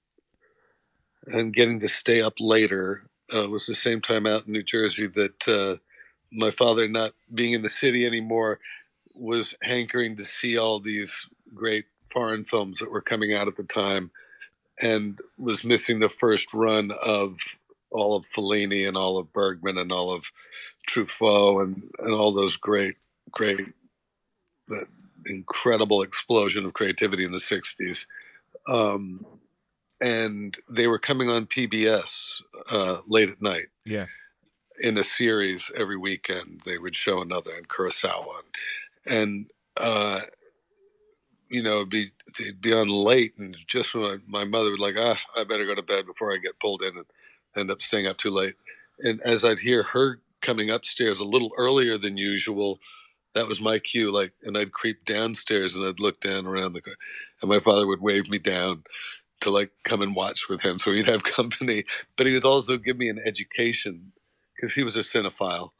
and getting to stay up later, uh, was the same time out in New Jersey that uh, my father, not being in the city anymore, was hankering to see all these great foreign films that were coming out at the time and was missing the first run of all of Fellini and all of Bergman and all of Truffaut and, and all those great, great, incredible explosion of creativity in the 60s. Um, and they were coming on PBS uh, late at night Yeah, in a series every weekend. They would show another in Kurosawa, and uh, you know, it'd be they'd be on late, and just when my, my mother would like, ah, I better go to bed before I get pulled in and end up staying up too late. And as I'd hear her coming upstairs a little earlier than usual, that was my cue. Like, and I'd creep downstairs and I'd look down around the, car, and my father would wave me down to like come and watch with him, so he'd have company. But he would also give me an education because he was a cinephile,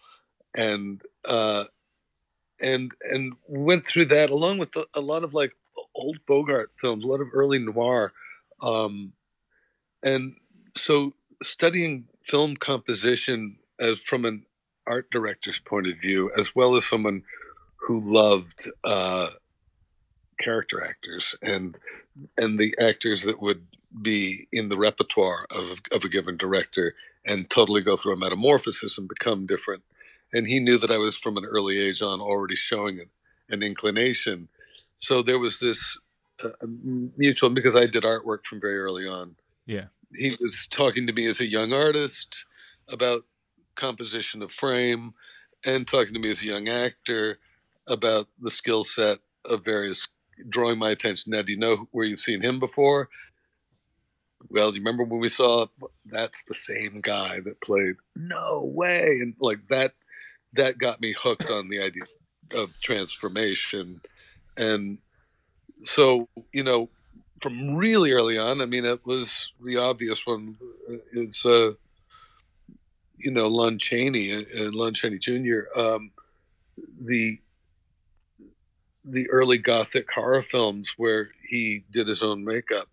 and uh, and and went through that along with a, lot of like old Bogart films, a lot of early noir, um, and so studying film composition as from an art director's point of view, as well as someone who loved uh, character actors and and the actors that would be in the repertoire of of a given director and totally go through a metamorphosis and become different. And he knew that I was from an early age on already showing an, an inclination. So there was this uh, mutual because I did artwork from very early on Yeah. He was talking to me as a young artist about composition of frame and talking to me as a young actor about the skill set of various drawing my attention. Now, do you know where you've seen him before? Well, you remember when we saw that's the same guy that played? No way! And like that, that got me hooked on the idea of transformation. And so, you know, from really early on, I mean, it was the obvious one. It's, uh, you know, Lon Chaney and uh, Lon Chaney Jr. Um, the the early gothic horror films where he did his own makeup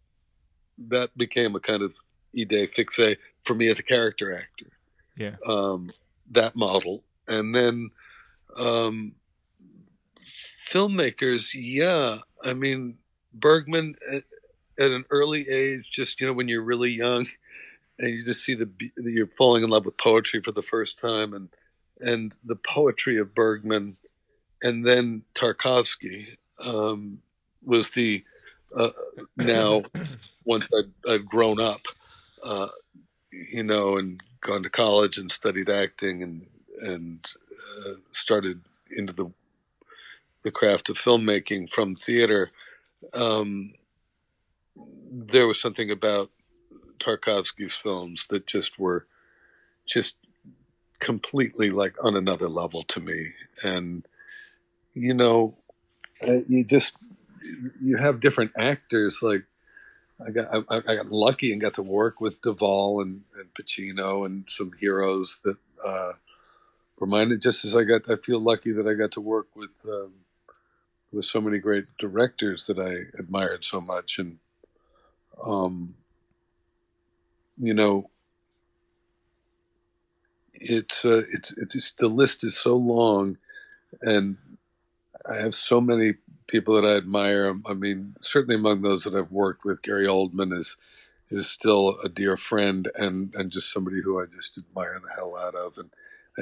that became a kind of idée fixe for me as a character actor. Yeah. Um, that model. And then um, filmmakers, yeah. I mean, Bergman at, at, an early age, just, you know, when you're really young and you just see the, you're falling in love with poetry for the first time and, and the poetry of Bergman and then Tarkovsky um, was the, uh, now once I'd, I'd grown up, uh, you know, and gone to college and studied acting and and uh, started into the the craft of filmmaking from theater. Um, there was something about Tarkovsky's films that just were just completely like on another level to me, and you know, uh, you just you have different actors like I got I, I, got lucky and got to work with Duvall and, and Pacino and some heroes that uh, reminded just as I got I feel lucky that I got to work with um, with so many great directors that I admired so much. And um, you know it's uh, it's it's just, the list is so long and I have so many people that I admire. I mean, certainly among those that I've worked with, Gary Oldman is is still a dear friend and and just somebody who I just admire the hell out of. And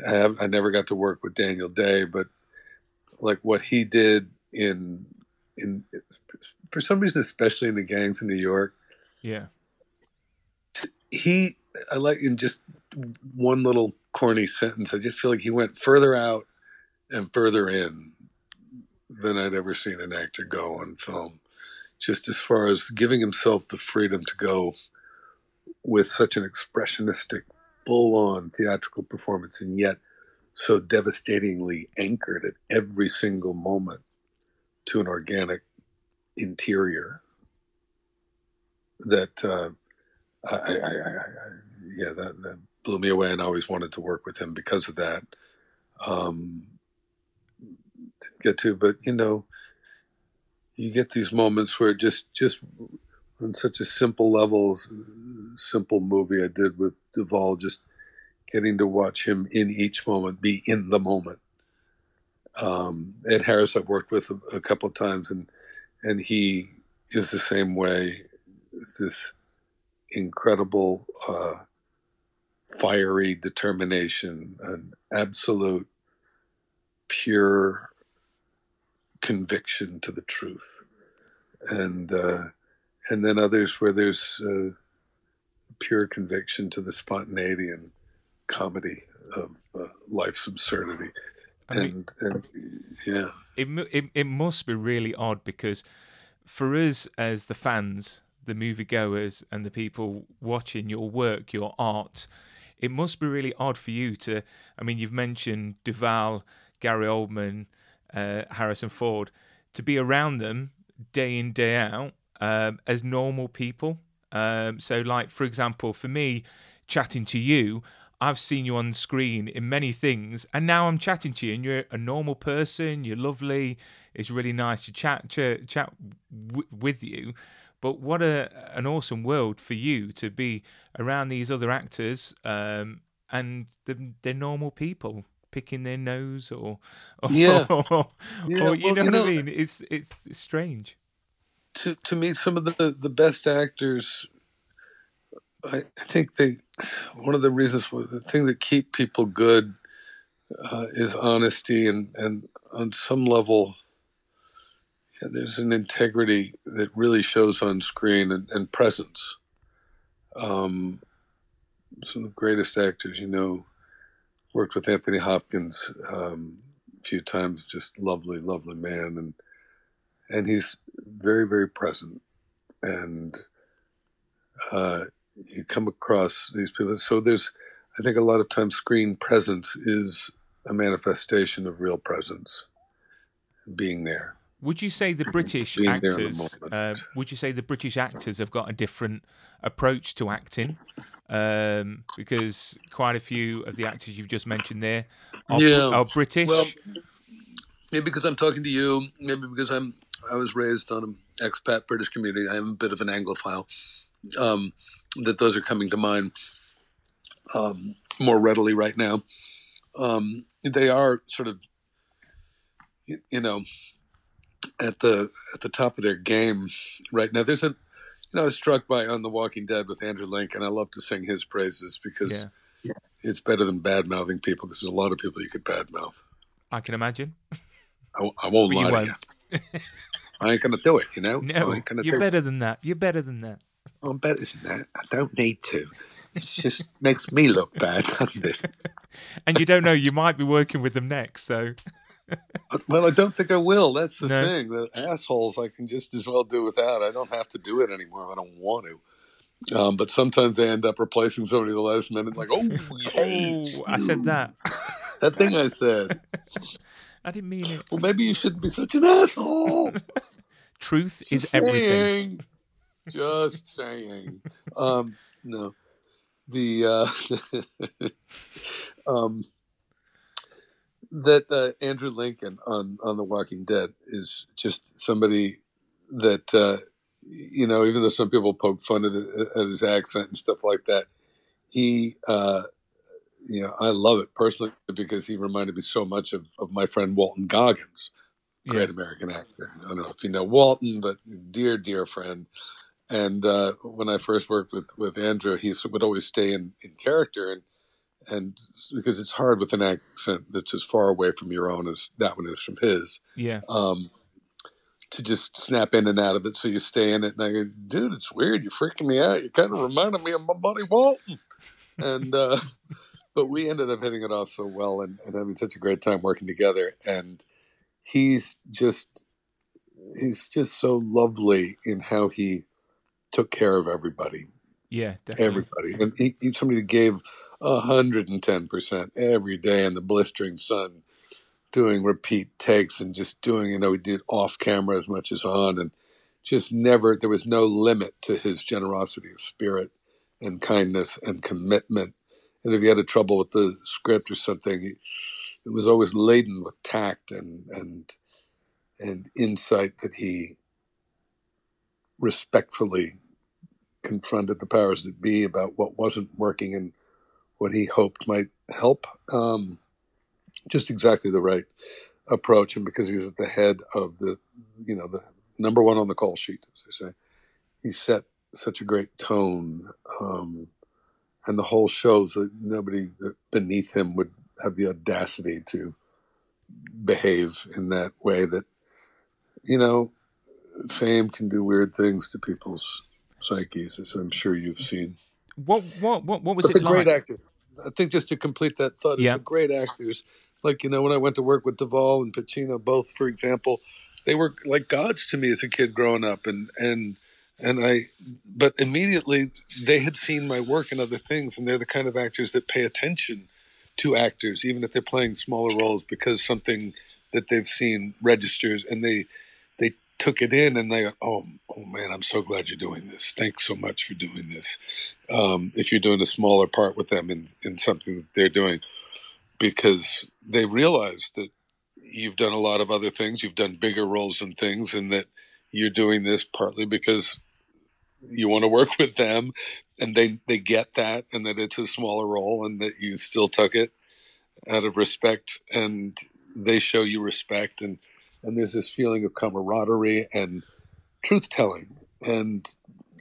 I have I never got to work with Daniel Day, but like what he did in in for some reason, especially in the gangs in New York. Yeah. He I like in just one little corny sentence. I just feel like he went further out and further in than I'd ever seen an actor go on film. Just as far as giving himself the freedom to go with such an expressionistic, full on theatrical performance, and yet so devastatingly anchored at every single moment to an organic interior that uh, I, I, I, yeah, that, that, blew me away, and I always wanted to work with him because of that. Um, get to, but you know, you get these moments where just just on such a simple level, simple movie I did with Duvall, just getting to watch him in each moment, be in the moment. Um, Ed Harris I've worked with a, a couple of times, and and he is the same way. It's this incredible, uh, fiery determination, an absolute pure conviction to the truth, and uh, and then others where there's uh, pure conviction to the spontaneity and comedy of uh, life's absurdity. I mean, and, and yeah, it, it it must be really odd because for us as the fans, the moviegoers, and the people watching your work, your art, it must be really odd for you to. I mean, you've mentioned Duvall, Gary Oldman, uh, Harrison Ford, to be around them day in day out um, as normal people. Um, so, like for example, for me, chatting to you, I've seen you on screen in many things, and now I'm chatting to you, and you're a normal person. You're lovely. It's really nice to chat chat, w- with you. But what a an awesome world for you to be around these other actors, um, and the, they're normal people picking their nose or, or yeah, or, yeah. Or, you, well, know you know what I mean? It's, it's, it's strange. To to me, some of the the best actors, I, I think they one of the reasons the thing that keep people good uh, is honesty and and on some level. Yeah, there's an integrity that really shows on screen and, and presence. um, some of the greatest actors. You know, worked with Anthony Hopkins um, a few times. Just lovely, lovely man, and and he's very, very present. And uh, you come across these people. So there's, I think, a lot of times screen presence is a manifestation of real presence, being there. Would you say the British actors? Uh, would you say the British actors have got a different approach to acting? Um, because quite a few of the actors you've just mentioned there are, Yeah. are British. Well, maybe because I'm talking to you, maybe because I'm I was raised on an expat British community. I'm a bit of an Anglophile. Um, that those are coming to mind um, more readily right now. Um, they are sort of, you know, at the at the top of their game right now. There's a, you know, I was struck by on The Walking Dead with Andrew Lincoln. I love to sing his praises because yeah, it's better than bad mouthing people because there's a lot of people you could bad mouth. I can imagine. I, I won't But lie to won't. you. I ain't gonna do it, you know. No, I ain't gonna you're better than that. You're better than that. I'm better than that. I don't need to. It just makes me look bad, doesn't it? And you don't know, you might be working with them next. So Well, I don't think I will. That's the No. thing. The assholes I can just as well do without. I don't have to do it anymore if I don't want to. Um, but sometimes they end up replacing somebody the last minute, like, oh, oh, I said that. that thing I said. I didn't mean it. Well, maybe you shouldn't be such an asshole. Truth is Just everything. saying. Just saying. Um, no, the uh, um, that uh, Andrew Lincoln on on The Walking Dead is just somebody that uh, you know. Even though some people poke fun at, at his accent and stuff like that, he. Uh, you know, I love it personally because he reminded me so much of, of my friend Walton Goggins great Yeah. American actor. I don't know if you know Walton, but dear, dear friend. And uh, when I first worked with, with Andrew, he would always stay in, in character, and and because it's hard with an accent that's as far away from your own as that one is from his, Yeah. um, to just snap in and out of it. So you stay in it, and I go, dude, it's weird. You're freaking me out. You kind of reminded me of my buddy Walton. And uh, but we ended up hitting it off so well and, and having such a great time working together. And he's just he's just so lovely in how he took care of everybody, Yeah. Definitely. everybody, and he, he's somebody that gave hundred and ten percent every day in the blistering sun, doing repeat takes and just doing you know he did off camera as much as on, and just never there was no limit to his generosity of spirit and kindness and commitment. And if he had a trouble with the script or something, he, it was always laden with tact and and and insight that he respectfully confronted the powers that be about what wasn't working and what he hoped might help. Um, just exactly the right approach, and because he's at the head of the, you know, the number one on the call sheet, as they say, he set such a great tone, um, and the whole shows that nobody beneath him would have the audacity to behave in that way. That you know, fame can do weird things to people's psyches, as I'm sure you've seen. What what what what was But it the like? great actors. I think just to complete that thought, Yeah. the great actors. Like you know, when I went to work with Duvall and Pacino, both, for example, they were like gods to me as a kid growing up, and and and I. But immediately they had seen my work and other things, and they're the kind of actors that pay attention to actors, even if they're playing smaller roles, because something that they've seen registers, and they took it in, and they go, oh oh man, I'm so glad you're doing this. Thanks so much for doing this um, if you're doing a smaller part with them in, in something that they're doing, because they realize that you've done a lot of other things, you've done bigger roles and things, and that you're doing this partly because you want to work with them, and they they get that, and that it's a smaller role, and that you still took it out of respect, and they show you respect, and and there's this feeling of camaraderie and truth telling and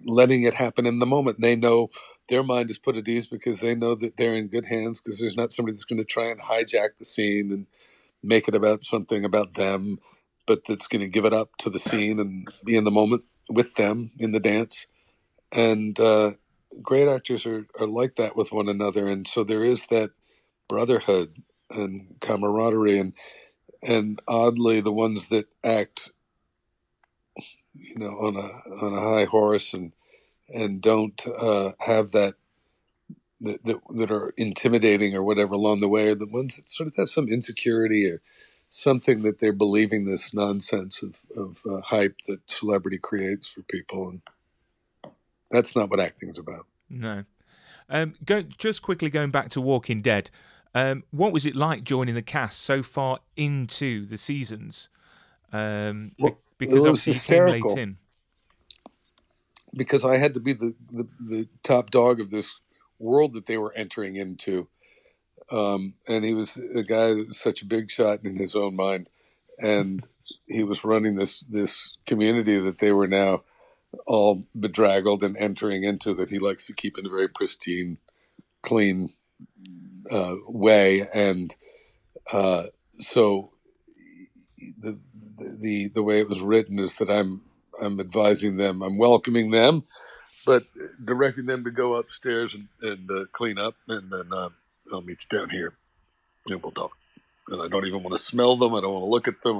letting it happen in the moment. They know their mind is put at ease because they know that they're in good hands because there's not somebody that's going to try and hijack the scene and make it about something about them, but that's going to give it up to the scene and be in the moment with them in the dance. And uh, great actors are, are like that with one another, and so there is that brotherhood and camaraderie, and and oddly, the ones that act, you know, on a on a high horse and and don't uh, have that that, that that are intimidating or whatever along the way are the ones that sort of have some insecurity or something that they're believing this nonsense of, of uh, hype that celebrity creates for people and that's not what acting's about No. Um, go just quickly going back to Walking Dead. Um, what was it like joining the cast so far into the seasons? Um, Well, because obviously you came late in. because I had to be the, the, the top dog of this world that they were entering into. Um, and he was a guy that was such a big shot in his own mind. And he was running this, this community that they were now all bedraggled and entering into that he likes to keep in a very pristine, clean uh, way. And uh, so the, the, the way it was written is that I'm I'm advising them, I'm welcoming them, but directing them to go upstairs and, and uh, clean up, and then uh, I'll meet you down here, and we'll talk. And I don't even want to smell them. I don't want to look at them.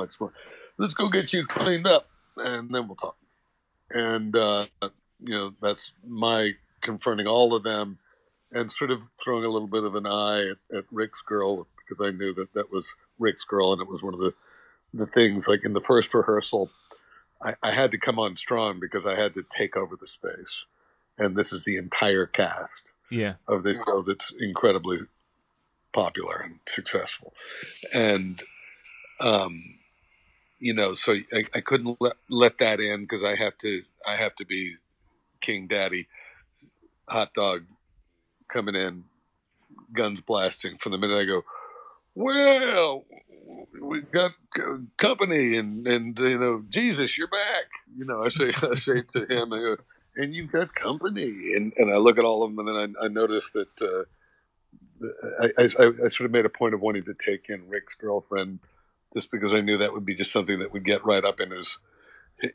Let's go get you cleaned up, and then we'll talk. And uh, you know, that's my confronting all of them, and sort of throwing a little bit of an eye at, at Rick's girl because I knew that that was Rick's girl, and it was one of the the things like in the first rehearsal. I, I had to come on strong because I had to take over the space. And this is the entire cast Yeah. of this show that's incredibly popular and successful. And, um, you know, so I, I couldn't let, let that in because I have to, I have to be King Daddy, hot dog coming in, guns blasting from the minute I go, well, we got company and and you know Jesus, you're back. You know, I say I say to him, I go, and you've got company, and and I look at all of them, and then I, I notice that uh, I, I I sort of made a point of wanting to take in Rick's girlfriend, just because I knew that would be just something that would get right up in his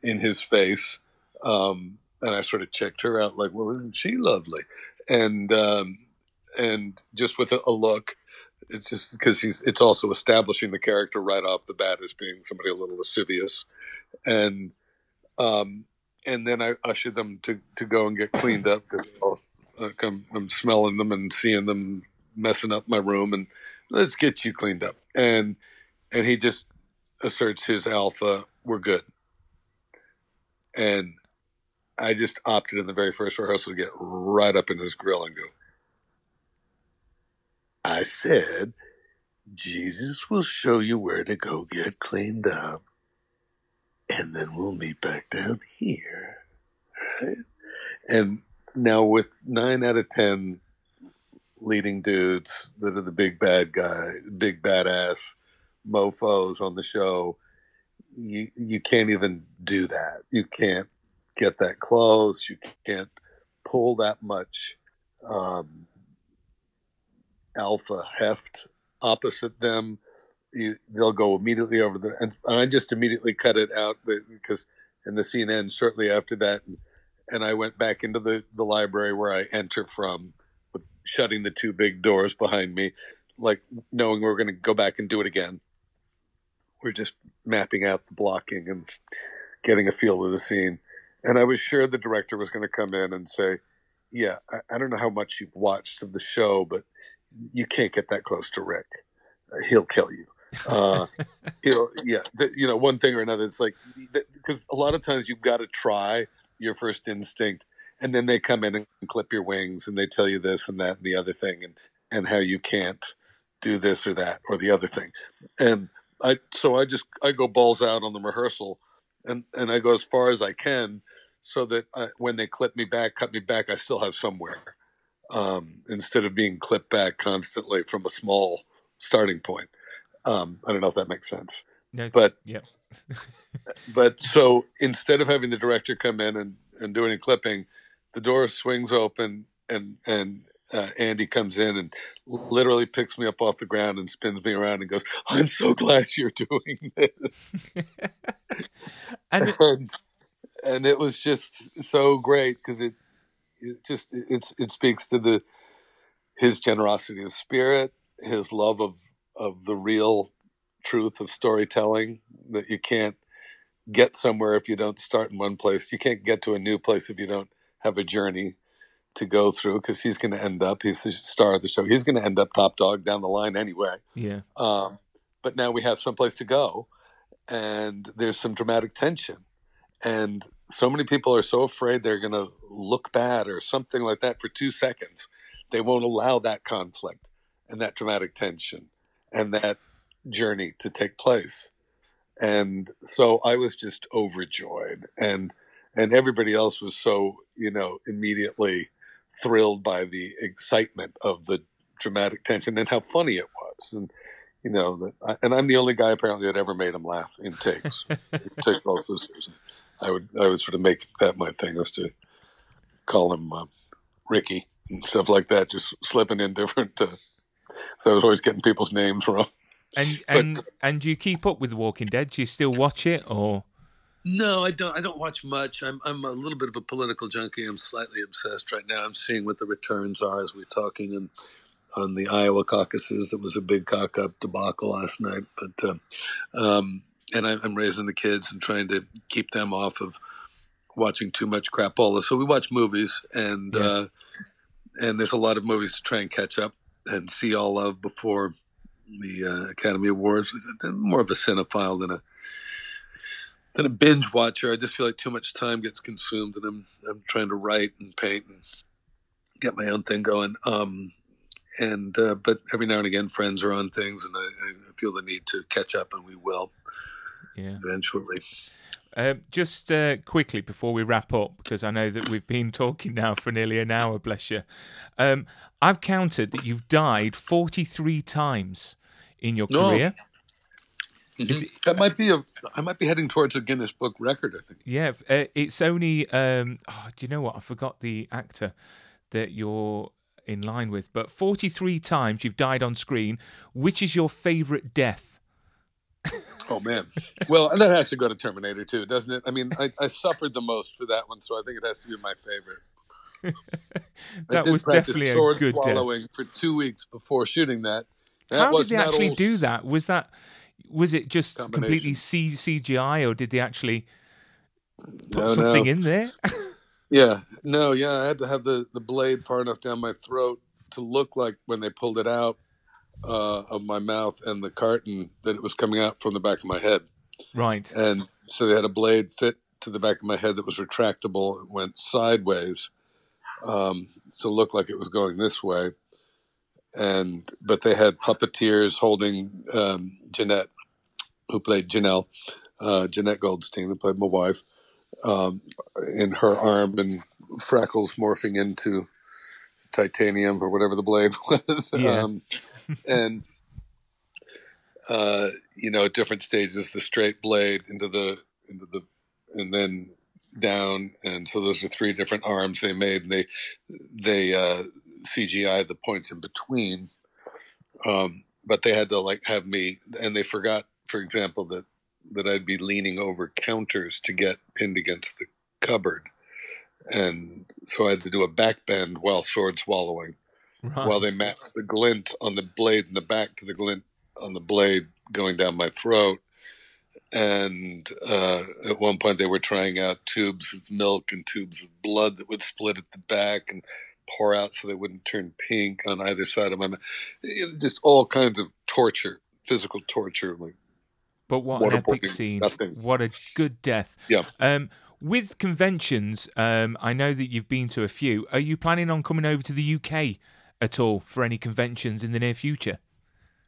in his face. Um, and I sort of checked her out, like, well, isn't she lovely? And um, and just with a, a look, it's just because he's it's also establishing the character right off the bat as being somebody a little lascivious. And um and then i ushered them to to go and get cleaned up because I'm, I'm smelling them and seeing them messing up my room and let's get you cleaned up. And and he just asserts his alpha we're good. And i just opted in the very first rehearsal to get right up in his grill and go I said, Jesus will show you where to go get cleaned up, and then we'll meet back down here. Right? And now, with nine out of ten leading dudes that are the big bad guy, big badass mofos on the show, you you can't even do that. You can't get that close. You can't pull that much. Um, alpha heft opposite them. You, they'll go immediately over the, and, and I just immediately cut it out because, and the scene ends shortly after that. And, and I went back into the, the library where I enter from, shutting the two big doors behind me, like knowing we're going to go back and do it again. We're just mapping out the blocking and getting a feel of the scene. And I was sure the director was going to come in and say, yeah, I, I don't know how much you've watched of the show, but you can't get that close to Rick. Uh, he'll kill you. Uh, he'll, yeah, th- you know, one thing or another. It's like because a lot of times you've got to try your first instinct, and then they come in and clip your wings, and they tell you this and that and the other thing, and and how you can't do this or that or the other thing. And I, so I just I go balls out on the rehearsal, and and I go as far as I can, so that I, when they clip me back, cut me back, I still have somewhere um, instead of being clipped back constantly from a small starting point. Um, I don't know if that makes sense, No, but yeah. but so instead of having the director come in and, and do any clipping, the door swings open and and uh, Andy comes in and literally picks me up off the ground and spins me around and goes, "I'm so glad you're doing this." and and, and it was just so great because it it just it's it speaks to the his generosity of spirit, his love of of the real truth of storytelling that you can't get somewhere if you don't start in one place. You can't get to a new place if you don't have a journey to go through because he's going to end up, he's the star of the show. He's going to end up top dog down the line anyway. Yeah. Um, but now we have someplace to go and there's some dramatic tension. And so many people are so afraid they're going to look bad or something like that for two seconds. They won't allow that conflict and that dramatic tension and that journey to take place. And so I was just overjoyed and and everybody else was so, you know, immediately thrilled by the excitement of the dramatic tension and how funny it was. And you know, and I'm the only guy apparently that ever made him laugh in takes. take both listeners. I would I would sort of make that my thing was to call him uh, Ricky and stuff like that, just slipping in different. Uh, so I was always getting people's names wrong. And and and do you keep up with Walking Dead? Do you still watch it or? No, I don't. I don't watch much. I'm I'm a little bit of a political junkie. I'm slightly obsessed right now. I'm seeing what the returns are as we're talking, and on the Iowa caucuses, it was a big cock up debacle last night. But uh, um, and I, I'm raising the kids and trying to keep them off of watching too much crapola. So we watch movies, and Yeah. uh, and there's a lot of movies to try and catch up and see all of before the uh, Academy Awards. I'm more of a cinephile than a than a binge watcher. I just feel like too much time gets consumed, and I'm I'm trying to write and paint and get my own thing going. Um, and uh, but every now and again, friends are on things, and I, I feel the need to catch up, and we will Yeah. eventually. Um, just uh, quickly before we wrap up, because I know that we've been talking now for nearly an hour, bless you. Um, I've counted that you've died 43 times in your No. career. That might be a. I might be heading towards a Guinness Book record. I think. Yeah, uh, it's only. Um, oh, do you know what? I forgot the actor that you're in line with, but 43 times you've died on screen. Which is your favourite death? Oh man. Well, and that has to go to Terminator 2, doesn't it? I mean, I, I suffered the most for that one, so I think it has to be my favorite. That was definitely a good death. for two weeks before shooting that. That How did they actually do that? Was that was it just completely C- CGI, or did they actually put No, something no. in there? Yeah, no, yeah, I had to have the, the blade far enough down my throat to look like when they pulled it out uh, of my mouth and the carton that it was coming out from the back of my head. right. And so they had a blade fit to the back of my head that was retractable. It went sideways, um, so it looked like it was going this way. And but they had puppeteers holding um, Jenette, who played Janelle, uh, Jenette Goldstein, who played my wife, um, in her arm, and freckles morphing into titanium or whatever the blade was. Yeah. And uh, you know, at different stages, the straight blade into the into the, and then down, and so those are three different arms they made, and they they uh, CGI the points in between. Um, but they had to like have me, and they forgot, for example, that that I'd be leaning over counters to get pinned against the cupboard, and so I had to do a back bend while sword swallowing Right. while they matched the glint on the blade in the back to the glint on the blade going down my throat. And uh, at one point, they were trying out tubes of milk and tubes of blood that would split at the back and pour out so they wouldn't turn pink on either side of my mouth. It- Just all kinds of torture, physical torture. Like, But what an epic scene! nothing. What a good death. Yeah. Um, with conventions, um, I know that you've been to a few. Are you planning on coming over to the UK at all for any conventions in the near future?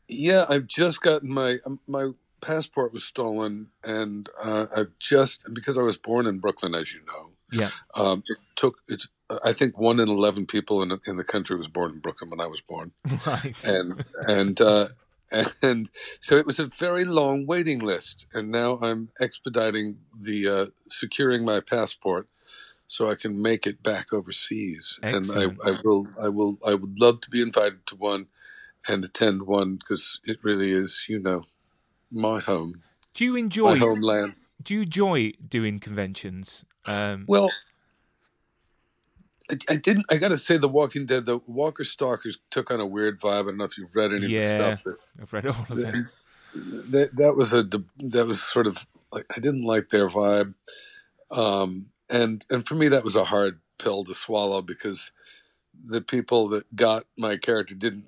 Yeah, I've just gotten my um, my passport was stolen, and uh, I've just because I was born in Brooklyn, as you know. Yeah. Um, it took it's. I think one in eleven people in the, in the country was born in Brooklyn when I was born, Right. and and uh, and so it was a very long waiting list. And now I'm expediting the uh, securing my passport so I can make it back overseas. Excellent. And I, I will I will I would love to be invited to one and attend one because it really is you know my home, Do you my enjoy? homeland. Do you enjoy doing conventions? Um, Well, I, I didn't. I got to say, The Walking Dead, the Walker Stalkers took on a weird vibe. I don't know if you've read any Yeah. of the stuff that I've read all of it. that that was a that was sort of like I didn't like their vibe, um, and and for me that was a hard pill to swallow because the people that got my character didn't,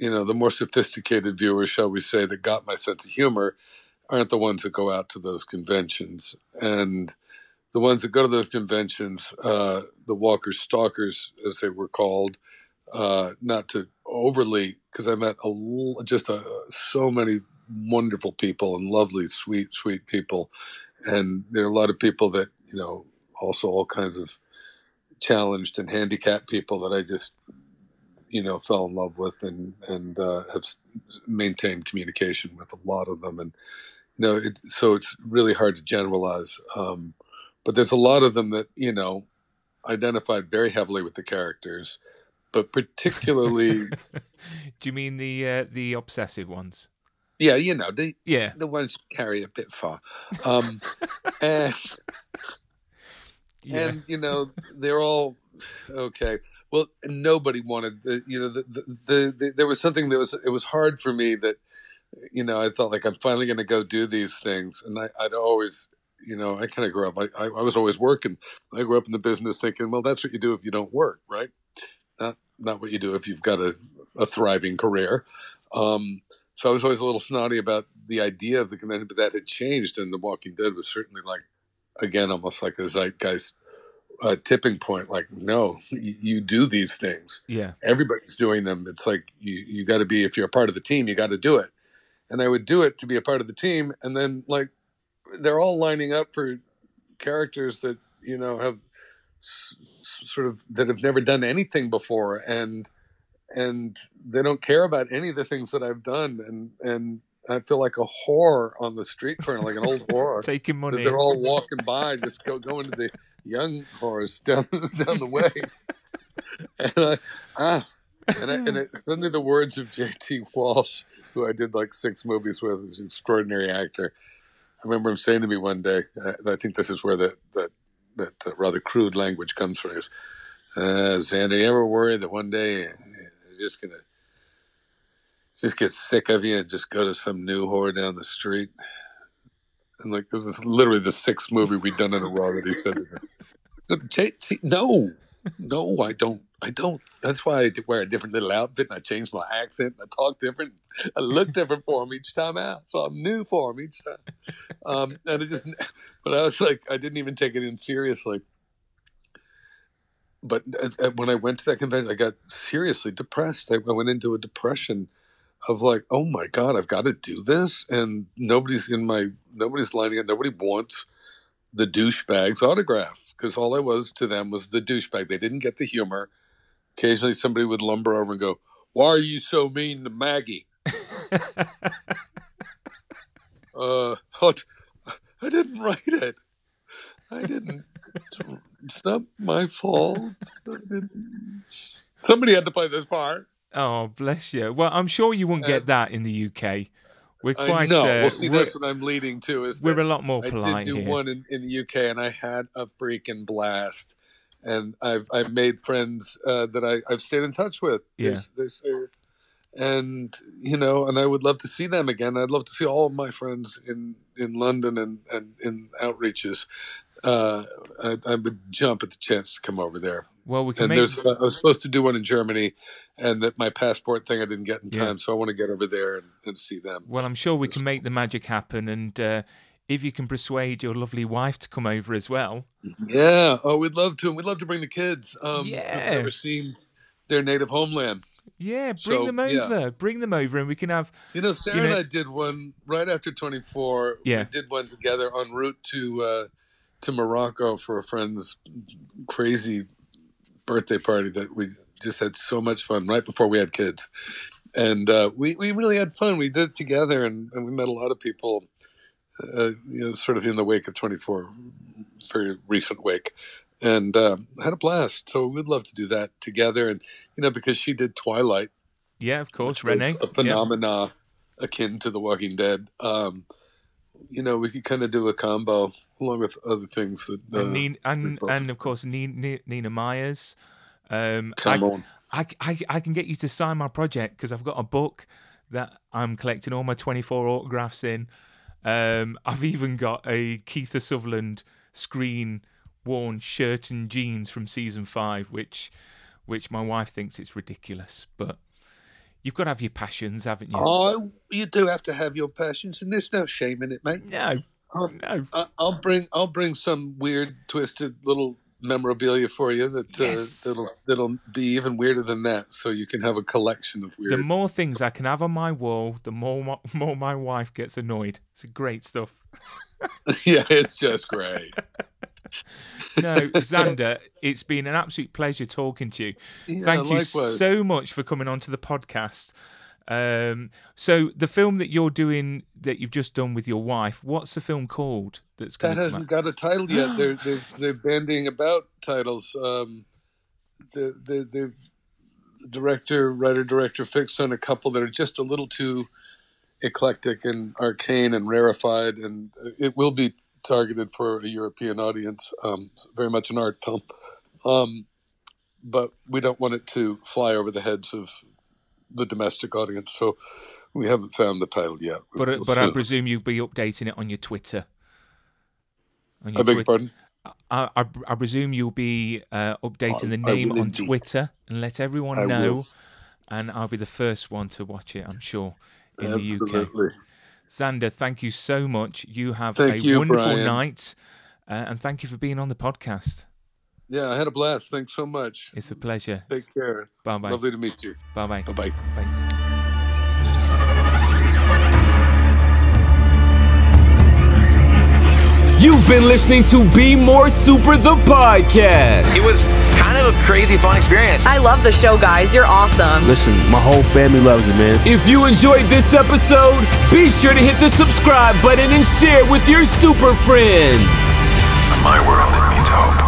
you know, the more sophisticated viewers, shall we say, that got my sense of humor, aren't the ones that go out to those conventions, and the ones that go to those conventions, uh, the Walker Stalkers, as they were called, uh, not to overly, because I met a just a, so many wonderful people and lovely, sweet, sweet people, and there are a lot of people that you know, also all kinds of challenged and handicapped people that I just you know fell in love with and and uh, have maintained communication with a lot of them and you know it, so it's really hard to generalize um, but there's a lot of them that you know identified very heavily with the characters but particularly Do you mean the uh, the obsessive ones? yeah you know the Yeah. the ones carried a bit far um, and Yeah. and you know they're all okay. Well nobody wanted the, you know the, the, the, the there was something that was it was hard for me that you know i felt like i'm finally going to go do these things. And I, i'd always you know i kind of grew up I, I, I was always working. I grew up in the business thinking well that's what you do if you don't work right? Not not what you do if you've got a, a thriving career. Um, so i was always a little snotty about the idea of the convention but that had changed and the walking dead was certainly like again almost like a zeitgeist uh, tipping point like no you, you do these things. Yeah. everybody's doing them. It's like you, you got to be if you're a part of the team you got to do it. And i would do it to be a part of the team and then like they're all lining up for characters that you know have s- s- sort of that have never done anything before and and they don't care about any of the things that i've done and and i feel like a whore on the street corner like an old whore Taking money. they're all walking by, just go going to the young horse down down the way. and I, ah, and, I, and it, suddenly the words of J.T. Walsh, who I did like six movies with, is an extraordinary actor. I remember him saying to me one day, uh, and I think this is where that that that uh, rather crude language comes from. Is, uh, Xander, you ever worried that one day you're just gonna just get sick of you and just go to some new whore down the street? And like, this is literally the sixth movie we've done in a row that he said. No, no, I don't. I don't. That's why I wear a different little outfit and I change my accent and I talk different. I look different for him each time out. So I'm new for him each time. Um, and it just, but I was like, I didn't even take it in seriously. But uh, uh, when I went to that convention, I got seriously depressed. I went into a depression of like, oh my god, I've got to do this, and nobody's in my nobody's lining up. Nobody wants the douchebag's autograph because all I was to them was the douchebag. They didn't get the humor. Occasionally, somebody would lumber over and go, "Why are you so mean to Maggie?" uh? I didn't write it. I didn't. It's not my fault. I didn't- Somebody had to play this part. Oh, bless you. Well, I'm sure you won't Uh, get that in the UK. We're quite. know. Uh, well, see, that's what I'm leading to. Is we're a lot more polite. I did do here. one in, in the UK, and I had a freaking blast. And I've I've made friends uh, that I I've stayed in touch with. Yeah. There's, there's, and you know, and I would love to see them again. I'd love to see all of my friends in in London and and in outreaches. Uh, I, I would jump at the chance to come over there. Well, we can And make. there's I was supposed to do one in Germany, and that my passport thing I didn't get in Yeah. time, so I want to get over there and, and see them. Well, I'm sure we can make the magic happen, and uh, if you can persuade your lovely wife to come over as well. Yeah. Oh, we'd love to. We'd love to bring the kids. Um, I've never seen their native homeland. Yeah, bring So, them yeah. over. Bring them over, and we can have. You know, Sarah You and I did one right after 24. Yeah. We did one together en route to uh, to Morocco for a friend's crazy birthday party that we just had so much fun right before we had kids. And uh, we, we really had fun. We did it together and, and we met a lot of people, uh, you know, sort of in the wake of 24, very recent wake. And uh, had a blast. So we'd love to do that together. And, you know, because she did Twilight Yeah, of course, Renee. a phenomena akin to The Walking Dead. Um, you know, we could kind of do a combo along with other things that. Uh, and, Nina, and, and of course Nina, Nina Myers. Um, Come I, on. I, I, I can get you to sign my project because I've got a book that I'm collecting all my 24 autographs in. Um, I've even got a Kiefer Sutherland screen worn shirt and jeans from season five, which which my wife thinks it's ridiculous, but you've got to have your passions, haven't you? Oh, you do have to have your passions, and there's no shame in it, mate. No, no. I- I'll bring I'll bring some weird, twisted little memorabilia for you that Yes. uh, that'll that'll be even weirder than that, so you can have a collection of weird. The more things I can have on my wall, the more my, more my wife gets annoyed. It's great stuff. yeah, it's just great. No, Xander, it's been an absolute pleasure talking to you. Yeah, Thank you likewise. so much for coming onto the podcast. Um, so the film that you're doing, that you've just done with your wife, what's the film called? That's That hasn't got a title yet. They're they're, they're bandying about titles. Um, the the the director, writer, director fixed on a couple that are just a little too eclectic and arcane and rarefied, and it will be targeted for a European audience. Um, very much an art film, um, but we don't want it to fly over the heads of the domestic audience. So we haven't found the title yet. But uh, We'll but I presume you'll be updating it on your Twitter. On I beg your Twit- pardon. I, I, I presume you'll be uh, updating the I- I name on indeed. Twitter and let everyone know. will. And I'll be the first one to watch it, I'm sure, in the UK. Absolutely. Xander, thank you so much. You have Thank a you, wonderful Brian. night. Uh, and thank you for being on the podcast. Yeah, I had a blast. Thanks so much. It's a pleasure. Take care. Bye bye. Lovely to meet you. Bye bye. Bye bye. Bye. You've been listening to Be More Super the podcast. It was kind of a crazy fun experience. I love the show, guys. You're awesome. Listen, my whole family loves it, man. If you enjoyed this episode, be sure to hit the subscribe button and share with your super friends. In my world, it means hope.